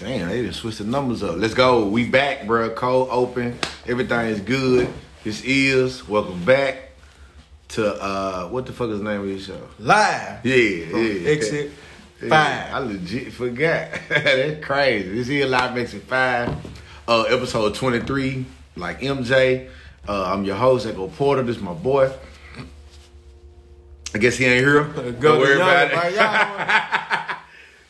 Damn, they just switched the numbers up. Let's go. We back, bro. Cold open. Everything is good. This is welcome back to uh what the fuck is the name of your show? Live. Yeah, From yeah. Exit Yeah, Five. I legit forgot. That's crazy. This here live exit five, uh, episode twenty three. Like MJ, uh, I'm your host, Echo Porter. This is my boy. I guess he ain't here. Don't Go worry to about it.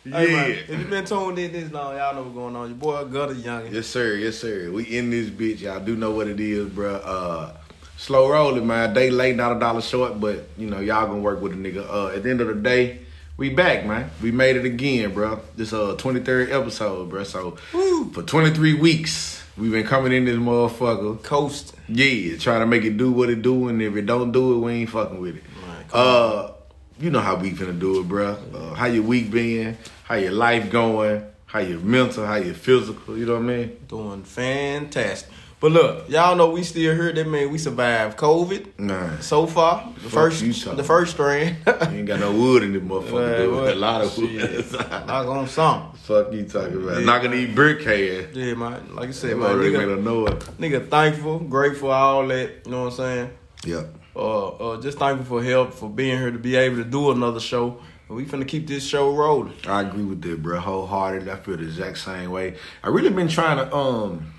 right? yeah. Hey, man, if you've been tuned in this long, y'all know what's going on. Your boy Gutter Young. Yes, sir. Yes, sir. We in this bitch. Y'all do know what it is, bro. Uh, slow rolling, man. Day late, not a dollar short, but you know y'all gonna work with a nigga. Uh, at the end of the day, we back, man. We made it again, bro. This uh 23rd episode, bro. So Woo. for 23 weeks, we've been coming in this motherfucker. Coast. Yeah, trying to make it do what it do, and if it don't do it, we ain't fucking with it. Right, uh, you know how we finna do it, bro. Uh, how your week been? How your life going? How your mental? How your physical? You know what I mean? Doing fantastic. But look, y'all know we still here. That mean we survived COVID Nah. so far. The first you the first strand. You ain't got no wood in this motherfucker. Man, dude. what? A lot of wood. Knock on something. Fuck you talking about? Yeah. Knocking these brick head. Yeah, man. Like I said, man, already made nigga, a noise. nigga thankful, grateful, all that. You know what I'm saying? Yep. uh, uh, just thankful for help, for being here to be able to do another show. We finna keep this show rolling. I agree with that, bro. Wholeheartedly. I feel the exact same way. I really been trying to um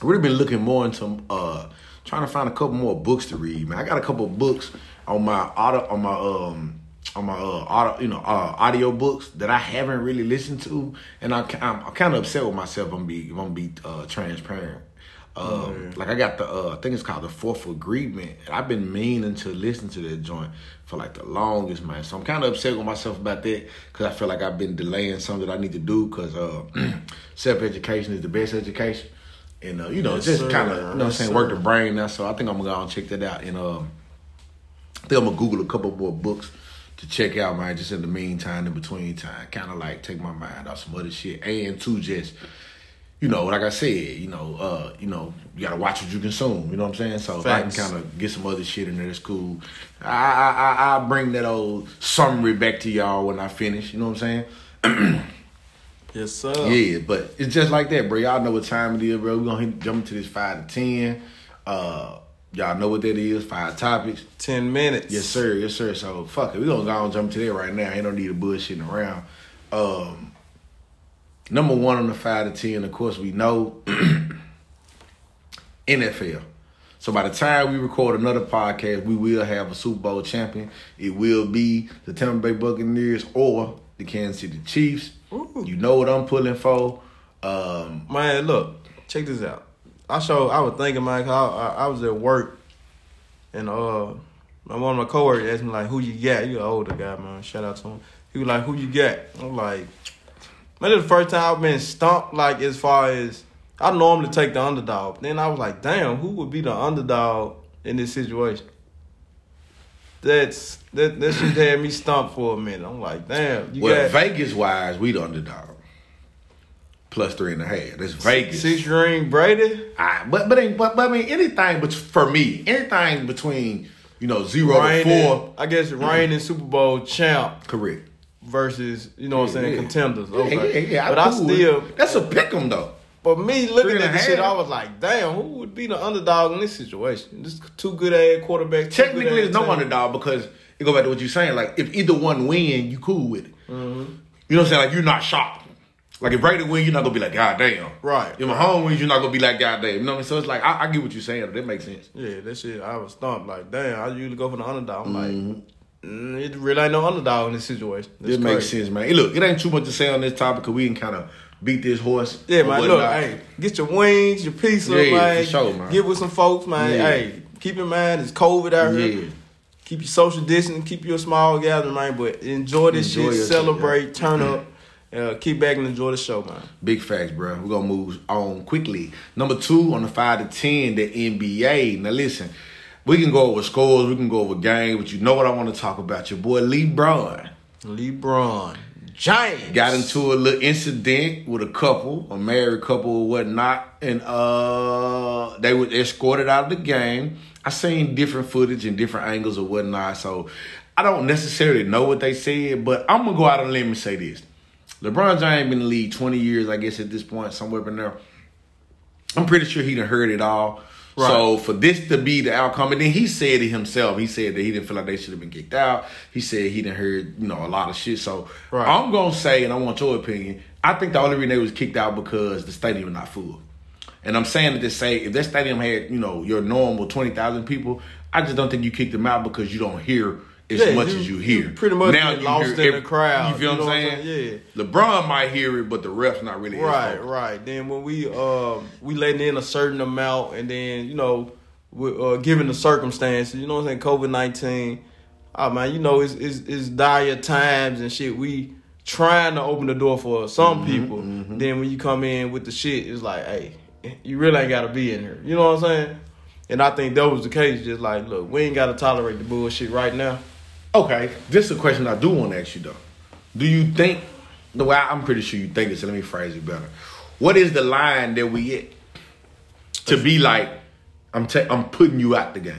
I really been looking more into uh trying to find a couple more books to read, man. I got a couple books on my auto on my um on my uh auto you know uh audio books that I haven't really listened to and I I'm, I'm kind of upset with myself I'm be I'm gonna be uh transparent. Um, like I got the uh, I think it's called the Fourth Agreement. And I've been meaning to listen to that joint for like the longest, man. So I'm kind of upset with myself about that because I feel like I've been delaying something that I need to do because uh, self education is the best education, and uh, you know Yes, just kind of you know what I'm saying work the brain now. So I think I'm gonna go and check that out, and um, I think I'm gonna Google a couple more books to check out, man. Just in the meantime, in between time, kind of like take my mind off some other shit, and to just you know, like I said, you know, uh, you know, you gotta watch what you consume. You know what I'm saying? So if I can kind of get some other shit in there, that's cool. I I I I'll bring that old summary back to y'all when I finish. You know what I'm saying? Yes, sir. Yeah, but it's just like that, bro. Y'all know what time it is, bro. We gonna hit, jump into this five to ten. Uh, y'all know what that is. Five topics. Ten minutes. Yes, sir. Yes, sir. So fuck it. We gonna go and jump to that right now. Ain't no need of bullshitting around. Um, number one on the five to ten, of course, we know NFL. So by the time we record another podcast, we will have a Super Bowl champion. It will be the Tampa Bay Buccaneers or the Kansas City Chiefs. Ooh. You know what I'm pulling for. Um, Man, look, check this out. I show. I was thinking, man, 'cause I, I, I was at work, and uh, my one of my coworkers asked me like, "Who you got?" You an older guy, man. Shout out to him. He was like, "Who you got?" I'm like, is the first time I've been stumped. Like as far as I normally take the underdog. Then I was like, damn, who would be the underdog in this situation? That's that. That shit had me stumped for a minute. I'm like, damn, you well, got Vegas wise, we the underdog. Plus three and a half. That's Vegas. six ring Brady. I, but but ain't- but but I mean anything but for me anything between you know zero to reigning, four I guess reigning Super Bowl champ correct. Versus you know what I'm saying Yeah. contenders. Okay, yeah, yeah. but I with still that's a pick 'em though. but me looking at the shit. I was like, damn, who would be the underdog in this situation? This two good ass quarterbacks. two Technically, it's no underdog because it go back to what you're saying. Like if either one win, you cool with it. Mm-hmm. You know what I'm saying? Like you're not shocked. Like if Brady win, you're not gonna be like, God damn. Right, If Mahomes wins, you're not gonna be like, God damn. You know what I mean? So it's like I, I get what you're saying. That makes sense. Yeah, that shit, I was stumped. Like, damn, I usually go for the underdog. I'm Mm-hmm. like, it really ain't no underdog in this situation. This makes sense, man. Hey, look, it ain't too much to say on this topic because we can kind of beat this horse. Yeah, man. Look, hey, get your wings, your pizza, Yeah, man. for sure, man. Get with some folks, man. Yeah. Hey, keep in mind it's COVID out here. Yeah. Keep your social distance, keep your small gathering, man. But enjoy this Enjoy shit, celebrate, turn up, uh, keep back and enjoy the show, man. Big facts, bro. We're gonna move on quickly. Number two on the five to ten, the NBA. Now listen, we can go over scores, we can go over games, but you know what I want to talk about. Your boy LeBron LeBron James got into a little incident with a couple, a married couple or whatnot, and uh they were escorted out of the game. I seen different footage and different angles or whatnot, so I don't necessarily know what they said, but I'm gonna go out on a limb and say this. LeBron James been in the league 20 years, I guess, at this point, somewhere in there. I'm pretty sure he done heard it all. Right. So for this to be the outcome, and then he said it himself. He said that he didn't feel like they should have been kicked out. He said he didn't heard, you know, a lot of shit. So Right. I'm gonna say, and I want your opinion. I think the only reason they was kicked out because the stadium was not full. And I'm saying it to say if that stadium had, you know, your normal twenty thousand people, I just don't think you kicked them out because you don't hear as Yeah, much you- as you you hear. pretty much now you lost in the crowd, You feel you what know I'm what I'm saying? saying? LeBron might hear it, but the refs not really. Right, right. Then when we um we letting in a certain amount, and then you know, we uh, given the circumstances, you know what I'm saying, COVID nineteen. Oh man, you know it's, it's it's dire times and shit. We trying to open the door for some people. Then when you come in with the shit, it's like, hey, you really ain't gotta be in here. You know what I'm saying? And I think that was the case. Just like, look, we ain't gotta tolerate the bullshit right now. Okay, this is a question I do want to ask you though. Do you think the way I'm pretty sure you think it? So let me phrase it better. What is the line that we get to be like? I'm ta- I'm putting you out the game.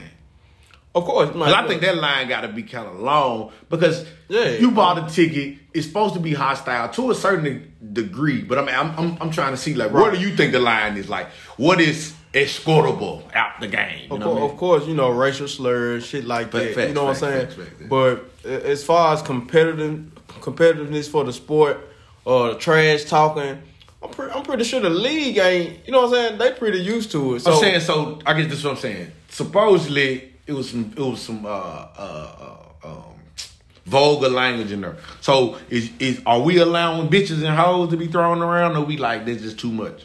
Of course, man. 'Cause I think that line got to be kind of long because Yeah. you bought a ticket. It's supposed to be hostile to a certain degree, but I'm I'm I'm, I'm trying to see like Right. do you think the line is? Like what is escortable out the game? Of, course, I mean? of course, you know racial slurs, shit like that. You know what I'm saying? facts, facts, yeah. But as far as competitive competitiveness for the sport or the trash talking, I'm, pre- I'm pretty sure the league ain't. You know what I'm saying? They pretty used to it. So I'm saying so. I guess this is what I'm saying. Supposedly, it was some. It was some. Uh, uh, uh, um, vulgar language in there. So is is are we allowing bitches and hoes to be thrown around? Or we like this is too much?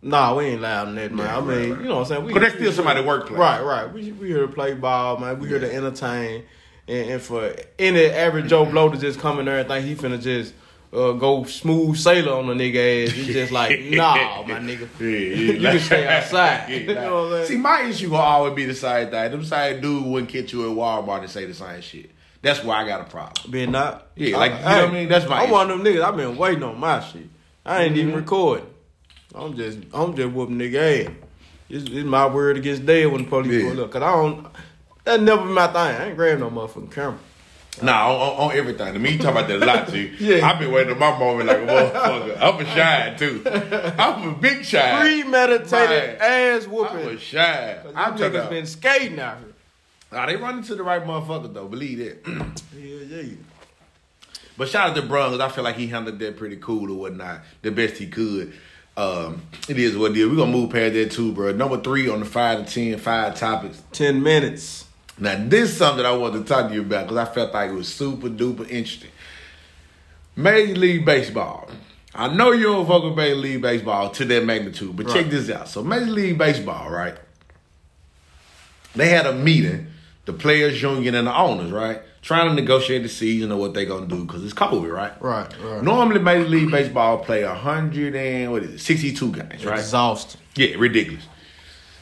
Nah, we ain't loud in that, man. Yeah, I mean, right. you know what I'm saying? We, But that's still somebody workplace. Right, right. We we here to play ball, man. We here to entertain. And, and for any average Joe Blow to just come in there and think he finna just uh, go smooth sailor on the nigga ass, it's just like, nah, my nigga. Yeah, yeah. You can stay outside. Yeah, You know what I'm See, my issue will always be the side thing. Them side dude wouldn't catch you at Walmart and say the same shit. That's why I got a problem. Being not. Yeah, like, you know what I mean? That's my I'm one of them niggas. I've been waiting on my shit. I ain't Mm-hmm. even recording. I'm just, I'm just whooping nigga ass. It's, it's my word against dead when the police Yeah. pull up. Cause I don't. That never been my thing. I ain't grabbing no motherfucking camera. Nah, on, on, on everything. To me, you talk about that a lot, too. Yeah. I've been waiting on my moment like a motherfucker. I'm a shy, too. I'm a big shy. Premeditated Man, ass I'm a whooping. shy. I'm niggas been skating out here. Nah, they run into the right motherfucker, though. Believe that. Yeah, yeah. But shout out to because I feel like he handled that pretty cool or whatnot, the best he could. Um, it is what it is. We're gonna move past that too, bro. Number three on the five to ten, five topics. Ten minutes. Now this is something I wanted to talk to you about because I felt like it was super duper interesting. Major League Baseball. I know you don't fuck with Major League Baseball to that magnitude, but check this out. So Major League Baseball, right? They had a meeting, the players union and the owners, right? Trying to negotiate the season or what they gonna do because it's COVID, right? Right, right. Normally, Major League Baseball play hundred and what is it, sixty-two games, right? Exhausting. Yeah, ridiculous.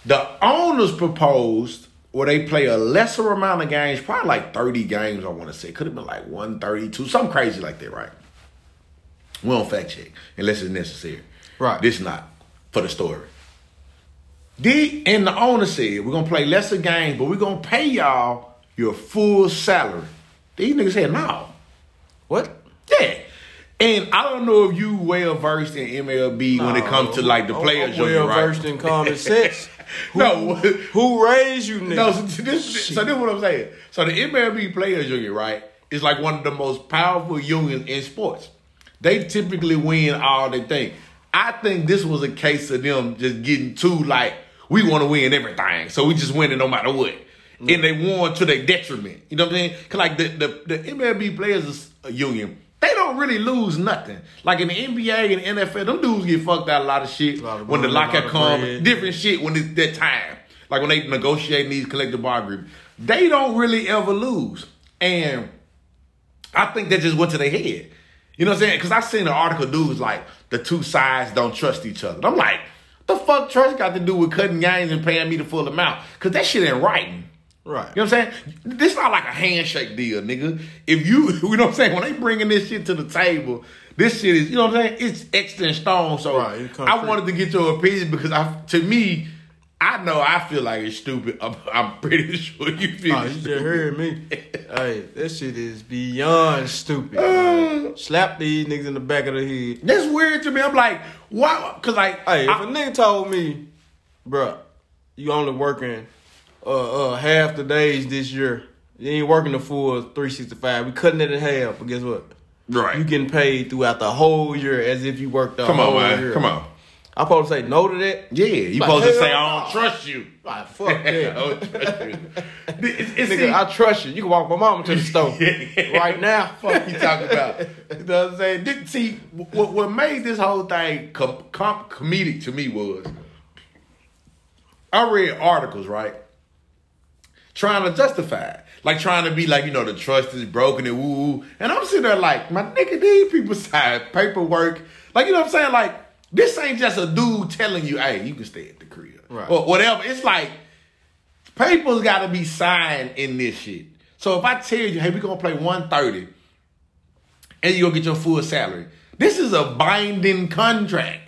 The owners proposed where they play a lesser amount of games, probably like 30 games, I want to say. Could have been like 132, something crazy like that, right? We don't fact check unless it's necessary. Right. This not for the story. D and the owner said, we're gonna play lesser games, but we're gonna pay y'all your full salary. These niggas said no. What? Yeah. And I don't know if you well versed in MLB when it comes to like the I'm- players I'm well right? versed in common sense. Who, No. who raised you, niggas? No, so this, so this is what I'm saying. So the MLB Players Union, right, is like one of the most powerful unions in sports. They typically win all they think. I think this was a case of them just getting too like we want to win everything, so we just win it no matter what. And they won to their detriment. You know what I'm saying? Cause like the the, the MLB Players Union, they don't really lose nothing. Like in the NBA and NFL, them dudes get fucked out a lot of shit Lot of when the lockout comes. Different shit when it's that time. Like when they negotiating these collective bargaining agreements, they don't really ever lose. And I think that just went to their head. You know what I'm saying? Because I seen an article, dudes like the two sides don't trust each other. And I'm like, the fuck trust got to do with cutting games and paying me the full amount? Because that shit ain't writing. Right. You know what I'm saying? This not like a handshake deal, nigga. If you, you know what I'm saying? When they bringing this shit to the table, this shit is, you know what I'm saying? It's extra in stone. So Right, I wanted to get your opinion because I, to me, I know I feel like it's stupid. I'm, I'm pretty sure you feel Oh, you stupid. just heard me. hey, that shit is beyond stupid. man. Uh. Slap these niggas in the back of the head. That's weird to me. I'm like, why? Cause like, Hey, if a nigga told me, bruh, you only working uh uh half the days this year. You ain't working the full 365. We cutting it in half, but guess what? right? You getting paid throughout the whole year as if you worked the Come whole on, man. year. Come on. I'm supposed to say no to that? Yeah, you Like, supposed to hell say. I don't trust you. Like, fuck I that. don't trust you. It's, it's, Nigga, I trust you. You can walk my mama to the store right now. fuck you talking about? You know what I'm saying? This- See, what, what made this whole thing com- com- comedic to me was I read articles, right? Trying to justify, it. like trying to be like, you know, the trust is broken and woo woo. And I'm sitting there like, my nigga, these people sign paperwork. Like, you know what I'm saying? Like, this ain't just a dude telling you, hey, you can stay at the crib. Right. Or whatever. It's like, papers gotta be signed in this shit. So if I tell you, hey, we gonna play 130 and you gonna get your full salary, this is a binding contract.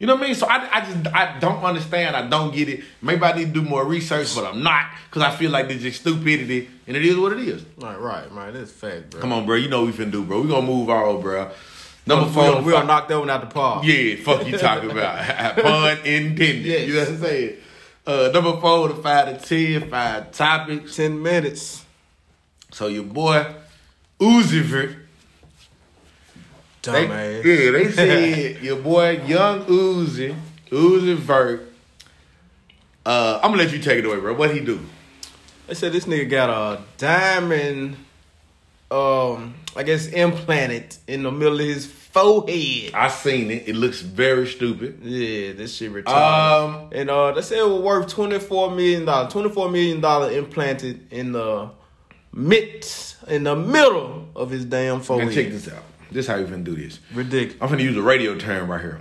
You know what I mean? So I, I just I don't understand. I don't get it. Maybe I need to do more research, but I'm not because I feel like this is stupidity, and it is what it is. Right, right, man. That's fact, bro. Come on, bro. You know what we finna do, bro. We gonna move on, bro. Number four, we gonna knock that one out the park. yeah, fuck you talking about. Pun intended. Yes. You know what I'm saying? Uh, number four, to five to ten, five topics. Ten minutes. So your boy Uzi They, Dumbass. yeah, they said your boy Young Uzi, Uzi Vert. Uh, I'm gonna let you take it away, bro. What he do? They said this nigga got a diamond, um, I guess implanted in the middle of his forehead. I seen it. It looks very stupid. Yeah, this shit retarded. Um, and uh, they said it was worth twenty four million dollars. Twenty four million dollar implanted in the midst, in the middle of his damn and forehead. check this out. This how you finna do this. Ridiculous. I'm finna use a radio term right here.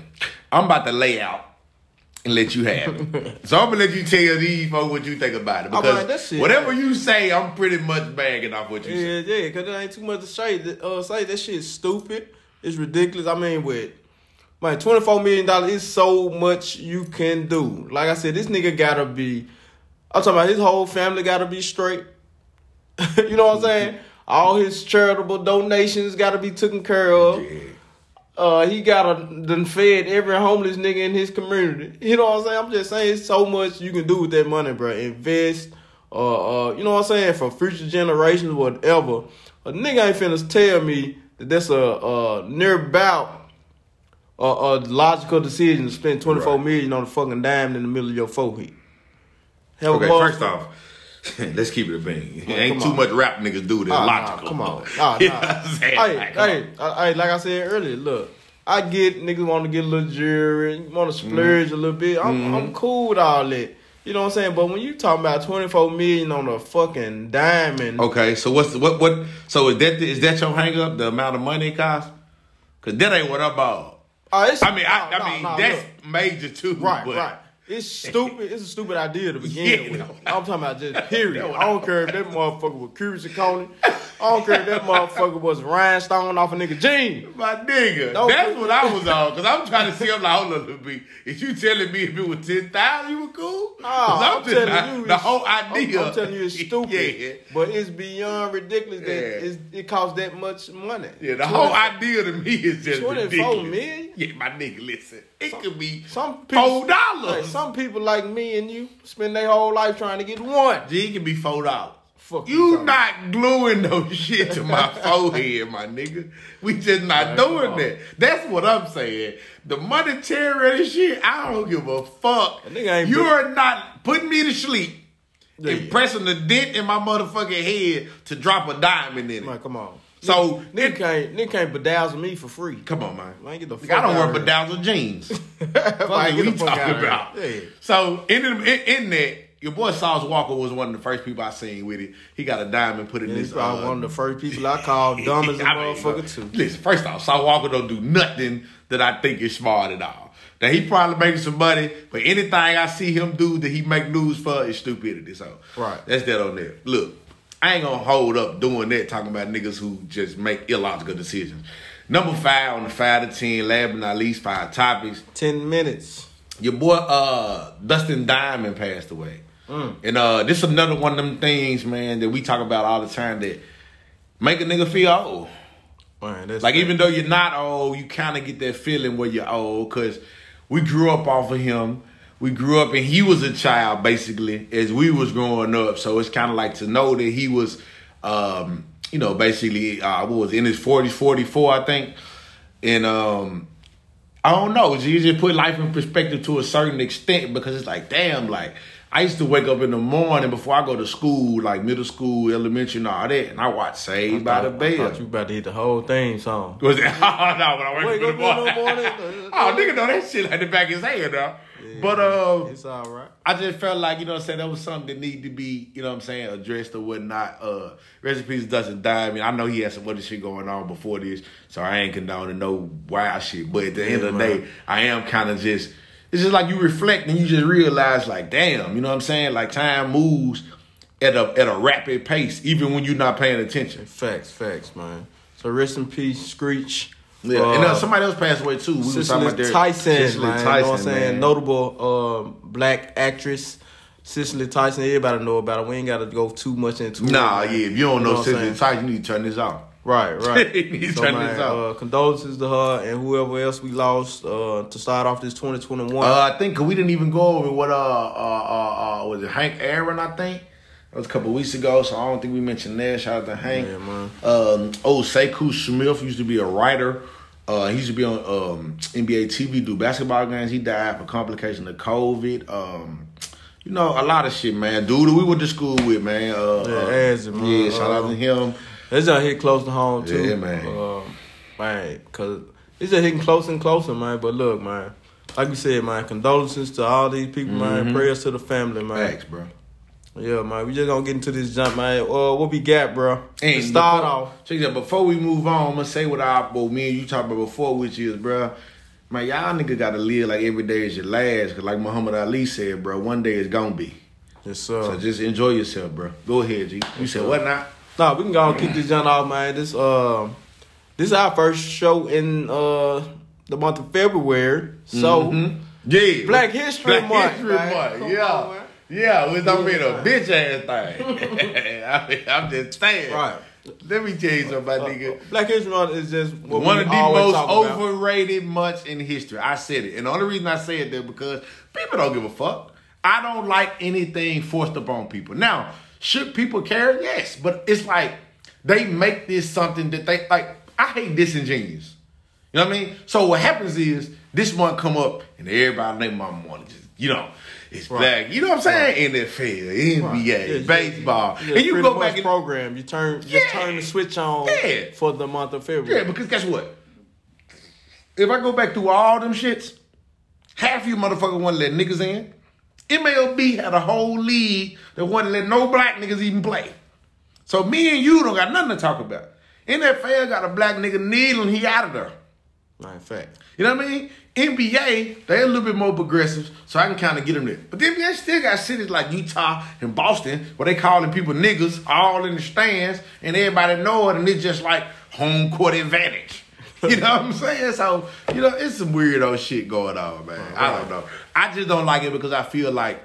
I'm about to lay out and let you have it. so I'm gonna let you tell these folks what you think about it because like, whatever you say, I'm pretty much bagging off what you say. Yeah, yeah, cause there ain't too much to say. Uh, say that shit's stupid. It's ridiculous. I mean, with man, twenty four million dollars is so much you can do. Like I said, this nigga gotta be. I'm talking about his whole family gotta be straight. you know what I'm saying? All his charitable donations gotta be taken care of. Yeah. Uh, he got a done fed every homeless nigga in his community. You know what I'm saying? I'm just saying, so much you can do with that money, bro. Invest, uh, uh, you know what I'm saying, for future generations, whatever. A nigga ain't finna tell me that that's a, a near about a, a logical decision to spend twenty four Right. million on a fucking diamond in the middle of your forehead. Hell, Okay, first off, let's keep it a bean. Well, Ain't too on. much rap niggas do that's Ah, nah, logical. come on. Nah, nah. know what I'm saying? Hey, Like, hey, I, I- like I said earlier, look, I get niggas want to get a little jewelry, want to mm-hmm. splurge a little bit. I'm, I'm mm-hmm. cool with all that. You know what I'm saying? But when you talking about 24 million on a fucking diamond, Okay, so what's the, what what? So is that is that your hang up? The amount of money it costs? Cause that ain't what I'm about. oh, it's, I mean, I, no, I no, mean no, that's look. major too. Right, right. It's stupid. It's a stupid idea to begin Yeah, with. no. I'm talking about just period. That's what I don't care if that motherfucker was Curious Coney. I don't care if that motherfucker was rhinestone off a nigga jean. My nigga, No, that's what I was on. Cause I'm trying to see. I'm like, hold on, little bit. Is you telling me if it was ten thousand, you were cool? No, I'm, just telling not- you, the whole I'm- idea. I'm, telling you, it's stupid. yeah, But it's beyond ridiculous that Yeah. it costs that much money. yeah. The 20 whole idea to me is just 24 ridiculous. million? Yeah, my nigga, listen. It could be Some people, four dollars. Like, some people like me and you spend their whole life trying to get one. G it could be four dollars. Fuck You talking not gluing no shit to my forehead, my nigga. We just not doing that. That's what I'm saying. The monetary shit, I don't give a fuck. Nigga You're not putting me to sleep Yeah. and pressing the dent in my motherfucking head to drop a diamond in it. Man, come on. So, Nigga can't, nigga can't bedazzle me for free. come on, man. Man, get the fuck I don't wear bedazzled jeans. What get we talking out of here. about? Yeah. So in, in in that, your boy Sauce Walka was one of the first people I seen with it. He got a diamond put in He's this. probably uh, one of the first people I called dumb as a I motherfucker uh, too. Listen, first off, Sauce Walka don't do nothing that I think is smart at all. Now he probably making some money, but anything I see him do that he make news for is stupidity. So Right. that's that on there. Look, I ain't gonna hold up doing that talking about niggas who just make illogical decisions. Number five on the five to ten, last but not least, five topics. Ten minutes. your boy uh Dustin Diamond passed away. Mm. And uh this is another one of them things, man, that we talk about all the time that make a nigga feel old. Man, that's Like even though you're not old, you kind of get that feeling where you're old because we grew up off of him. We grew up and he was a child basically as we was growing up. So it's kind of like to know that he was, um, you know, basically uh, what was it, in his 40s, 44, I think. And um, I don't know. You just put life in perspective to a certain extent because it's like, damn, like I used to wake up in the morning before I go to school, like middle school, elementary, and all that, and I watch Saved by the I Bell. thought you about to hit the whole thing song. Was it? Oh, no, when I wake Wake up in the up in the morning. oh, nigga know that shit like the back of his head, though. But uh, It's all right. I just felt like, you know what I'm saying, that was something that needed to be, you know what I'm saying, addressed or whatnot. Uh, recipes doesn't die. I mean, I know he had some other shit going on before this, so I ain't condoning no wild shit. But at the end of the Yeah, day, I am kind of just, it's just like you reflect and you just realize, like, damn, you know what I'm saying? Like, time moves at a at a rapid pace, even when you're not paying attention. Facts, facts, man. So rest in peace, Screech. Yeah, and uh, somebody else passed away too. We was talking Cicely about their- Tyson, Cicely man. you know what I'm saying? man. Notable um, black actress. Cicely Tyson, everybody know about it. We ain't got to go too much into it. Nah, yeah. If you don't know what I'm Cicely? Tyson, you need to turn this off. Right, right. You need to so, turn man, this off. uh, condolences to her and whoever else we lost uh, to start off this 2021. Uh, I think 'cause we didn't even go over what uh uh uh, uh was it Hank Aaron? I think that was a couple weeks ago, so I don't think we mentioned that. Shout out to Hank. Yeah, man. Um, oh, Sekou Smith used to be a writer. Uh, he used to be on um, NBA TV, do basketball games. He died for complication of COVID. Um, you know, a lot of shit, man. Dude, we went to school with, man. Uh, Yeah, uh, Azzy, man. Yeah, shout out Uh, to him. It's just hit close to home too. Yeah, man. Uh, man, cause it's just hitting closer and closer, man. But look, man, like you said, man, condolences to all these people, man. Prayers to the family, man. Mm-hmm. Thanks, bro. Yeah, man. We just gonna get into this jump, man. Uh, what we got, bro? And start before, off, check that. Before we move on, I'm gonna say what I, well, me and you talked about before, which is, bro, man, y'all nigga gotta live like every day is your last. Cause like Muhammad Ali said, bro, one day is gonna be. yes, sir. So just enjoy yourself, bro. Go ahead, G. You said what now? Nah, we can go and kick this jump off, man. This um, this is our first show in uh the month of February. So Mhm. yeah, Black History Black Month, History. Month. Come yeah, on, yeah. We don't mean a bitch ass thing. I mean, I'm just saying. right. Let me tell you something, my Uh, nigga. Black History Month is just One of the most talk about. overrated months in history. I said it. And the only reason I say it there because people don't give a fuck. I don't like anything forced upon people. Now, should people care? Yes. But it's like they make this something that they like. I hate disingenuous. You know what I mean? So what happens is this one come up and everybody name my money just, you know, it's Right. black. You know what I'm saying? NFL, NBA, Yeah, yeah, baseball. yeah, and you go back and program. You turn just turn the switch on Yeah. for the month of February. Yeah, because guess what? If I go back through all them shits, half you motherfuckers want to let niggas in. MLB had a whole league that wouldn't let no black niggas even play. So me and you don't got nothing to talk about. NFL got a black nigga kneeling, he out of there. Right, in fact. You know what I mean? NBA, they a little bit more progressive, so I can kind of get them there. But the NBA still got cities like Utah and Boston where they calling people niggas all in the stands, and everybody know it, and it's just like home court advantage. You know what I'm saying? So, you know, it's some weirdo shit going on, man. I don't know. I just don't like it because I feel like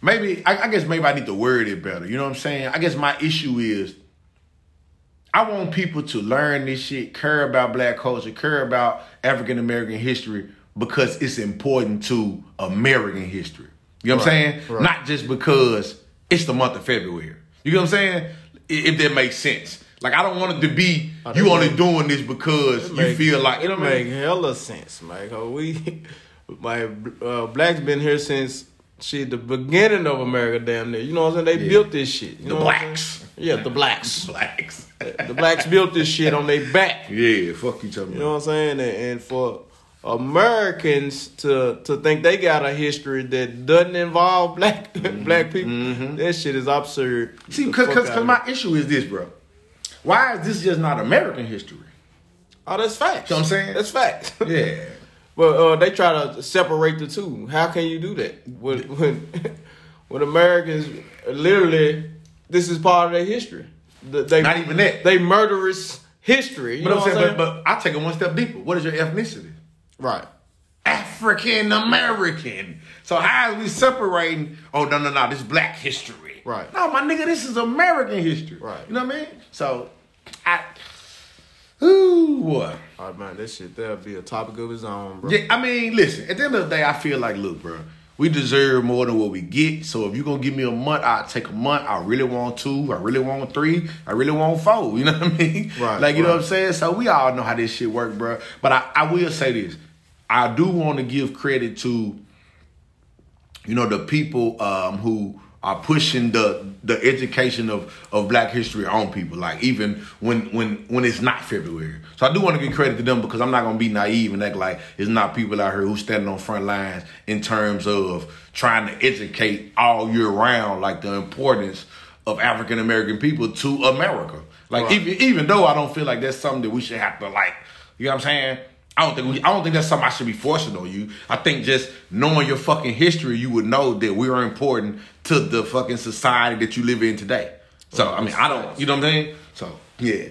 maybe, I, I guess maybe I need to word it better. You know what I'm saying? I guess my issue is I want people to learn this shit, care about black culture, care about African American history because it's important to American history. You know what I'm saying? right. Not just because it's the month of February. You know what I'm saying? If that makes sense. Like I don't want it to be Oh, you only make- doing this because you feel like it'll make hella sense, man. 'cause we, my uh, blacks been here since shit the beginning of America, damn near. You know what I'm saying? They Yeah. built this shit. The blacks. Yeah, the blacks. Blacks. the blacks built this shit on their back. yeah, fuck you talking You know what I'm saying? And, and for Americans to to think they got a history that doesn't involve black black people, that shit is absurd. Mm-hmm. See, because my issue is this, bro. Why is this just not American history? Oh, that's facts. You know what I'm saying? That's facts. Yeah. But uh, they try to separate the two. How can you do that when when, when Americans literally this is part of their history? They Not even that. They murderous history. You But know I'm what saying, I'm but, saying? but I take it one step deeper. What is your ethnicity? right. African American. So how is we separating? Oh no no no, this Black history. Right. No, my nigga, this is American history. Right. You know what I mean? So, I. Ooh, what? All right, man, that shit that'll be a topic of its own, bro. Yeah, I mean, listen. At the end of the day, I feel like, look, bro, we deserve more than what we get. So if you're gonna give me a month, I'll take a month. I really want two. I really want three. I really want four. You know what I mean? Right, Like you know what I'm saying. So we all know how this shit work, bro. But I, I will say this. I do want to give credit to, you know, the people um, who are pushing the the education of, of Black history on people. Like even when when when it's not February. So I do want to give credit to them because I'm not gonna be naive and act like it's not people out here who standing on front lines in terms of trying to educate all year round, like the importance of African American people to America. Like Right. even even though I don't feel like that's something that we should have to like, you know what I'm saying? I don't think we, I don't think that's something I should be forcing on you. I think just knowing your fucking history, you would know that we are important to the fucking society that you live in today. So I mean, I don't, you know what I'm saying? So yeah,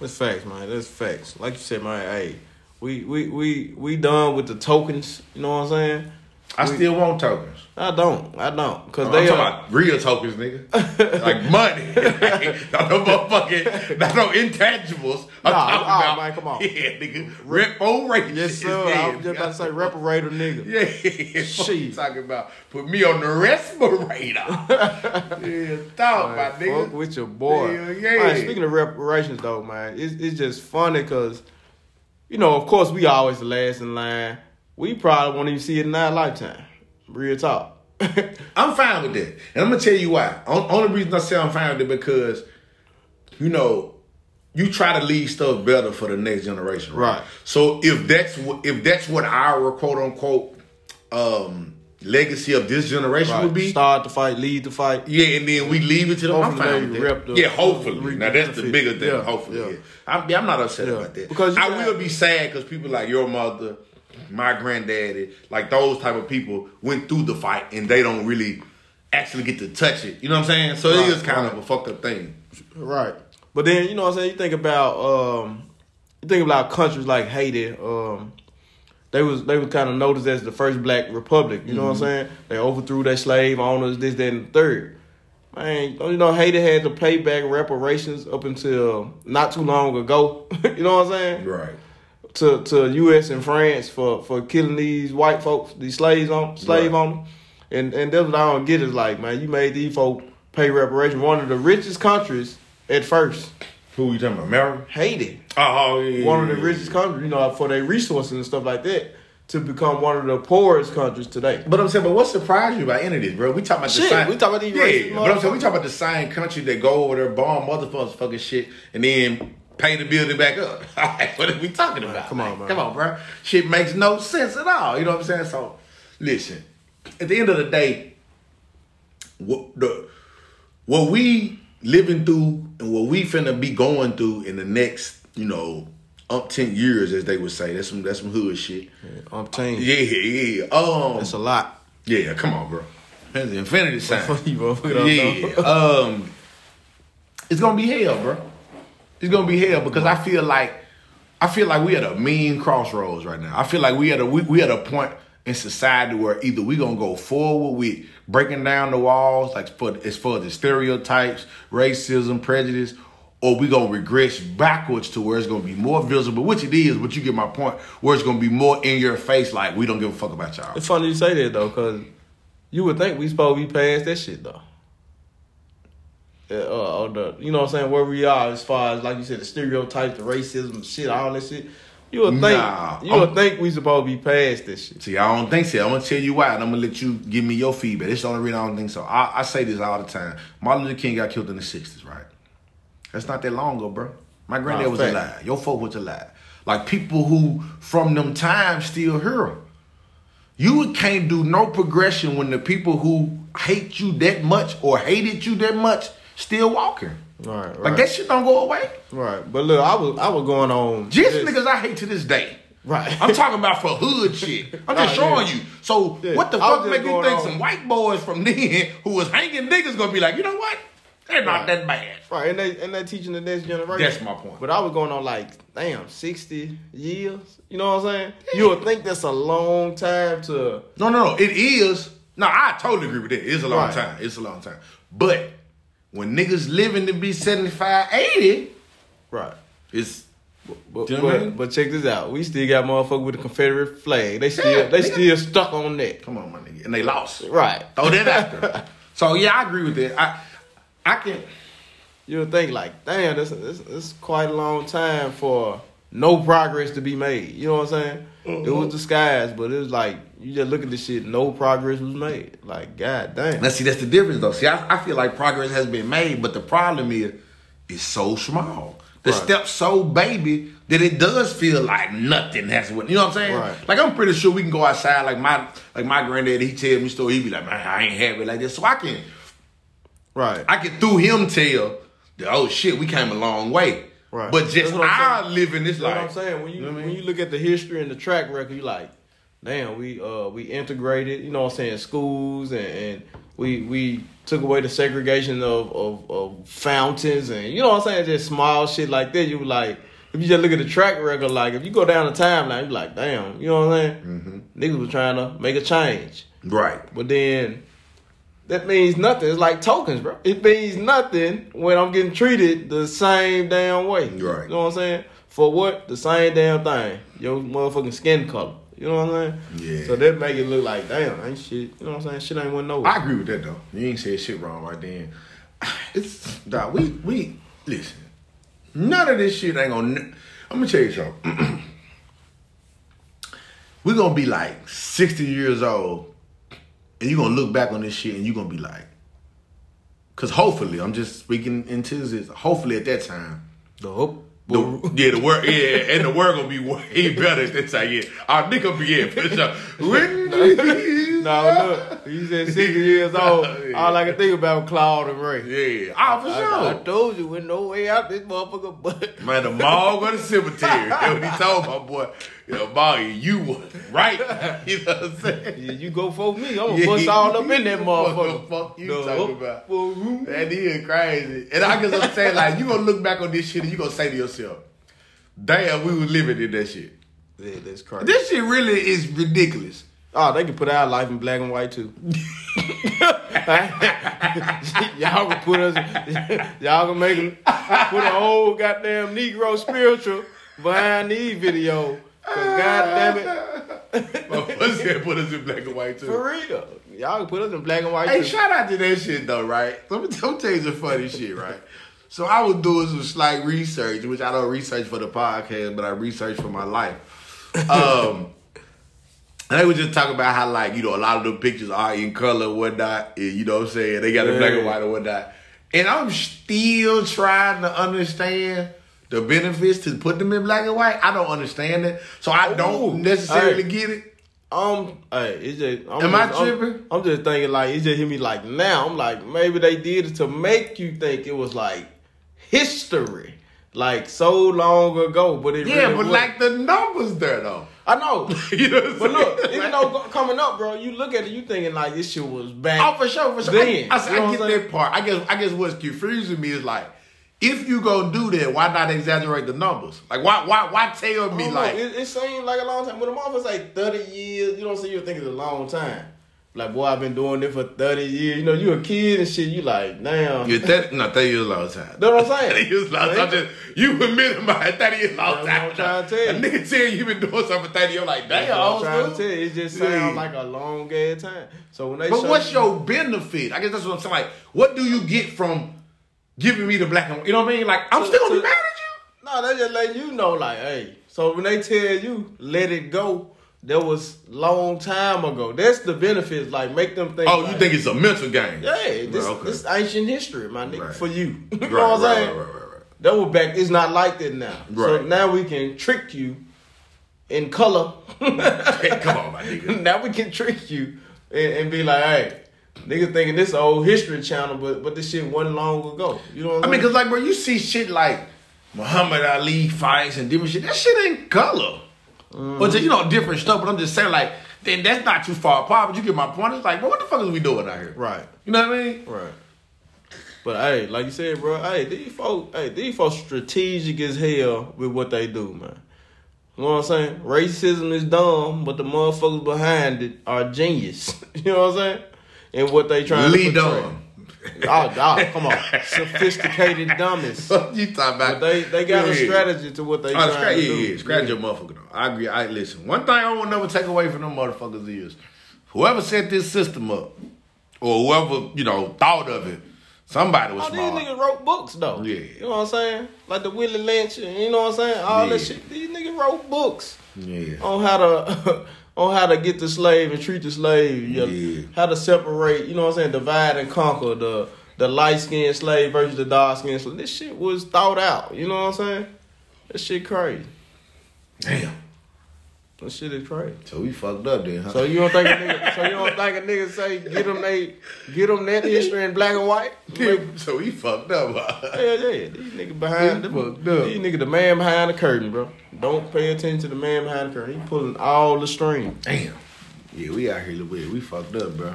That's facts, man. That's facts. Like you said, man. Hey, we we we we done with the tokens. You know what I'm saying? I still want tokens. I don't. I don't. Cause oh, I'm they talking are. about real tokens, nigga. like money. not no motherfucking, not no intangibles. I'm Nah, talking nah, about, man, come on. Yeah, nigga. Reparation. yes, sir. Yeah, I was just about to say reparator nigga. Yeah, what you talking about? Put me on the respirator. yeah, thought, my nigga. Fuck with your boy. Hell yeah. Man, speaking of reparations, though, man, it's it's just funny because, you know, of course, we always the last in line. We probably won't even see it in our lifetime. Real talk. I'm fine with that, and I'm gonna tell you why. On, only reason I say I'm fine with it because, you know, you try to leave stuff better for the next generation, right? Right. So if that's what if that's what our quote unquote um, legacy of this generation would be, Start the fight, lead the fight. Yeah, and then we leave it to them. I'm Hopefully fine they with rep that. the- Yeah, hopefully. Now that's the bigger thing. Yeah, hopefully, yeah. yeah. I'm, I'm not upset about that. Because I will be sad because people like your mother, my granddaddy, like those type of people went through the fight and they don't really actually get to touch it. You know what I'm saying? So Right, it is kind right. of a fucked up thing. Right. But then you know what I'm saying. You think about um, you think about countries like Haiti. Um, they was they was kind of noticed as the first black republic. You know what I'm saying? They overthrew their slave owners. This, that, and the third. Man, don't you know Haiti had to pay back reparations up until not too long ago. you know what I'm saying? Right. To to U.S. and France for for killing these white folks, these slaves on slave Right. owners, and and that's what I don't get is like, man, you made these folk pay reparation. One of the richest countries at first, Who you talking about? America? Haiti, Oh, oh yeah. one of the richest countries, you know, for their resources and stuff like that, to become one of the poorest countries today. But I'm saying, but what surprised you about any of this, bro? We talking about the Shit, same. we talking about these yeah, but I'm saying we talking about the same country that go over there, bomb motherfuckers, fucking shit, and then pay the building back up. what are we talking about? come on, man. Come on, bro. Shit makes no sense at all. You know what I'm saying? So, listen. At the end of the day, what the what we living through and what we finna be going through in the next, you know, up ten years, as they would say. That's some that's some hood shit. I'm telling you, Yeah, yeah. Um, that's a lot. yeah, come on, bro. That's the infinity sign. You motherfucker don't yeah. um, it's gonna be hell, bro. It's gonna be hell because I feel like I feel like we at a mean crossroads right now. I feel like we at a we, we at a point in society where either we gonna go forward with breaking down the walls, like for as far as the stereotypes, racism, prejudice, or we gonna regress backwards to where it's gonna be more visible, which it is, but you get my point, where it's gonna be more in your face, like we don't give a fuck about y'all. It's funny you say that though, cause you would think we supposed to be past that shit though. Uh, uh, or the, you know what I'm saying, where we are as far as like you said, the stereotypes, the racism, shit, all that shit. You would think Nah, you would I'm- think we supposed to be past this shit. See, I don't think so. I'm gonna tell you why, and I'm gonna let you give me your feedback. It's the only reason I don't think so. I, I say this all the time. Martin Luther King got killed in the '60s, right? That's not that long ago, bro. My granddad Nah, was fact. alive. Your folk was alive. Like people who from them times still here. You can't do no progression when the people who hate you that much or hated you that much still walking. Right, right. Like that shit don't go away. Right. But look, I was I was going on Just this- niggas I hate to this day. Right. I'm talking about for hood shit. I'm just showing yeah. you. So Yeah. what the fuck make you think on- some white boys from then who was hanging niggas gonna be like, you know what? They're not Right. that bad. Right, and they and they teaching the next generation. That's my point. But I was going on like, damn, sixty years. You know what I'm saying? You would think that's a long time to. No, no, no. It is. No, I totally agree with that. It's a long Right. time. It's a long time. But when niggas living to be 75, 80, Right. it's But, Do you know what I but, mean? but check this out. We still got motherfuckers with the Confederate flag. They still Yeah, they nigga. still stuck on that. come on, my nigga. And they lost. Right. Throw that out there. so yeah, I agree with that. I I can You would think like, damn, this this this is quite a long time for no progress to be made. You know what I'm saying? It Mm-hmm. was disguised, but it was like you just look at this shit, no progress was made. Like, god damn. Now see that's the difference though. See, I, I feel like progress has been made, but the problem is it's so small. The Right. steps so baby that it does feel like nothing has went. You know what I'm saying? Right. Like I'm pretty sure we can go outside. Like my like my granddad, he tell me story. He be like, man, I ain't happy like this. So I can right. I can through him tell that oh shit, we came a long way. Right. But just what our living this That's what. I'm saying. When you, know what I when mean? you look at the history and the track record, you like, damn, we uh we integrated, you know what I'm saying, schools and, and we we took away the segregation of, of of fountains and you know what I'm saying, just small shit like that. You like if you just look at the track record, like if you go down the timeline, you're like, damn, you know what I'm saying? Mm-hmm. Niggas was trying to make a change. Right. But then that means nothing. It's like tokens, bro. It means nothing when I'm getting treated the same damn way. Right. You know what I'm saying? For what? The same damn thing. Your motherfucking skin color. You know what I'm saying? Yeah. So that make it look like, damn, ain't shit. You know what I'm saying? Shit ain't one nowhere. I agree with that though. You ain't said shit wrong right then. It's dog. We we listen. None of this shit ain't gonna. I'm gonna tell you something. We're gonna be like 60 years old, and you're gonna look back on this shit, and you're gonna be like, because hopefully, I'm just speaking into this. Hopefully, at that time, the hope. The, yeah, the work, yeah, and the work gonna be way better that time. Yeah, our nigga be yeah, for sure. No, look, he said 60 years old. Yeah. All I can think about was Claude and Ray. Yeah, oh, for I, sure. I told you, with no way out this motherfucker butt. Man, the mall or the cemetery. That's what he told my boy. You know, Boggy, you was right. You know what I'm saying? Yeah, you go for me. I'm gonna Yeah, bust all up in what that the motherfucker. fuck you The talking about? That is crazy. And I guess I'm saying, like, you gonna look back on this shit and you gonna say to yourself, damn, we was living in that shit. Yeah, that's crazy. This shit really is ridiculous. Oh, they can put our life in black and white too. y'all can put us, y'all can make a, put a whole goddamn Negro spiritual behind these video. Cause God damn it, My pussy had put us in black and white too. for real, y'all can put us in black and white Hey, too. shout out to that shit though, right? Let me, let me tell you some funny shit, right? So I was doing some slight research, which I don't research for the podcast, but I research for my life. Um, and they were just talking about how, like, you know, a lot of the pictures are in color and whatnot. And, you know what I'm saying? They got it black and white and whatnot. And I'm still trying to understand the benefits to put them in black and white. I don't understand it. So I don't necessarily Hey. get it. Um, hey, it's just. I'm Am I just, I'm- tripping? I'm, just thinking like it just hit me like now. I'm like maybe they did it to make you think it was like history, like so long ago. But it Yeah, really but like the numbers there, though. I know. you know But look, even though coming up, bro, you look at it, you thinking like this shit was bad. Oh, for sure, for sure. Then, I, I, I get that part. I guess I guess what's confusing me is like, if you gonna do that, why not exaggerate the numbers? Like, why why why tell me don't know, like? it, it seemed like a long time. When the motherfuckers like thirty years, you don't see you think it's a long time. Like, boy, I've been doing this for thirty years. You know, you a kid and shit. You like, damn. You're that no, thirty years a long time. Know what I'm saying? Thirty years a long time. Just, you admit about thirty years a long time. I'm trying to tell you. A nigga tell you you been doing something for thirty. You're like, That's damn, I'm trying to tell you. It just sounds like a long ass time. So when they But what's you- your benefit? I guess that's what I'm saying. Like, what do you get from giving me the black and white? You know what I mean? Like, I'm So- still gonna so- be mad at you. No, they just letting you know, like, hey. So when they tell you let it go, that was long time ago. That's the benefits. Like make them think. Oh, like, you think it's a mental game? Yeah, this, Right, okay. this ancient history, my nigga, Right. for you. you Right, know what I'm saying? right, right, right, right. That was back. It's not like that now. Right. So now we can trick you in color. Hey, come on, my nigga. now we can trick you and, and be like, hey, niggas thinking this old history channel, but but this shit wasn't long ago. You know what I mean, saying? cause like, bro, you see shit like Muhammad Ali fights and different shit. That shit ain't color. Mm. But you know, different stuff. But I'm just saying, like, then that's not too far apart. But you get my point. It's like, bro, what the fuck is we doing out here? right, You know what I mean? right. But hey, like you said, bro, hey, these folks, hey, these folks strategic as hell with what they do, man. You know what I'm saying? Racism is dumb, but the motherfuckers behind it are genius. you know what I'm saying? And what they trying Lee to portray. Dunn. Oh, oh, come on, sophisticated dummies. you talking about? But they they got a Yeah. strategy to what they Oh, trying scratch, to yeah, do. yeah, scratch your motherfucker. Though. I agree. I listen. One thing I won't never take away from them motherfuckers is whoever set this system up, or whoever you know thought of it, somebody was Oh, these niggas wrote books though. Yeah. You know what I'm saying? Like the Willie Lynch, you know what I'm saying? All that Yeah. shit. These niggas wrote books Yeah. on how to on how to get the slave and treat the slave. you know, Yeah. How to separate, you know what I'm saying, divide and conquer the the light skinned slave versus the dark skinned slave. This shit was thought out. You know what I'm saying? This shit crazy. Damn. This shit is crazy. So we fucked up then, huh? So you don't think a nigga? So you don't think a nigga say get them they get them that history in black and white? so we fucked up. huh? yeah, yeah, these niggas behind the fucked up. these niggas the man behind the curtain, bro. Don't pay attention to the man behind the curtain. He pulling all the strings. Damn. Yeah, we out here with we fucked up, bro.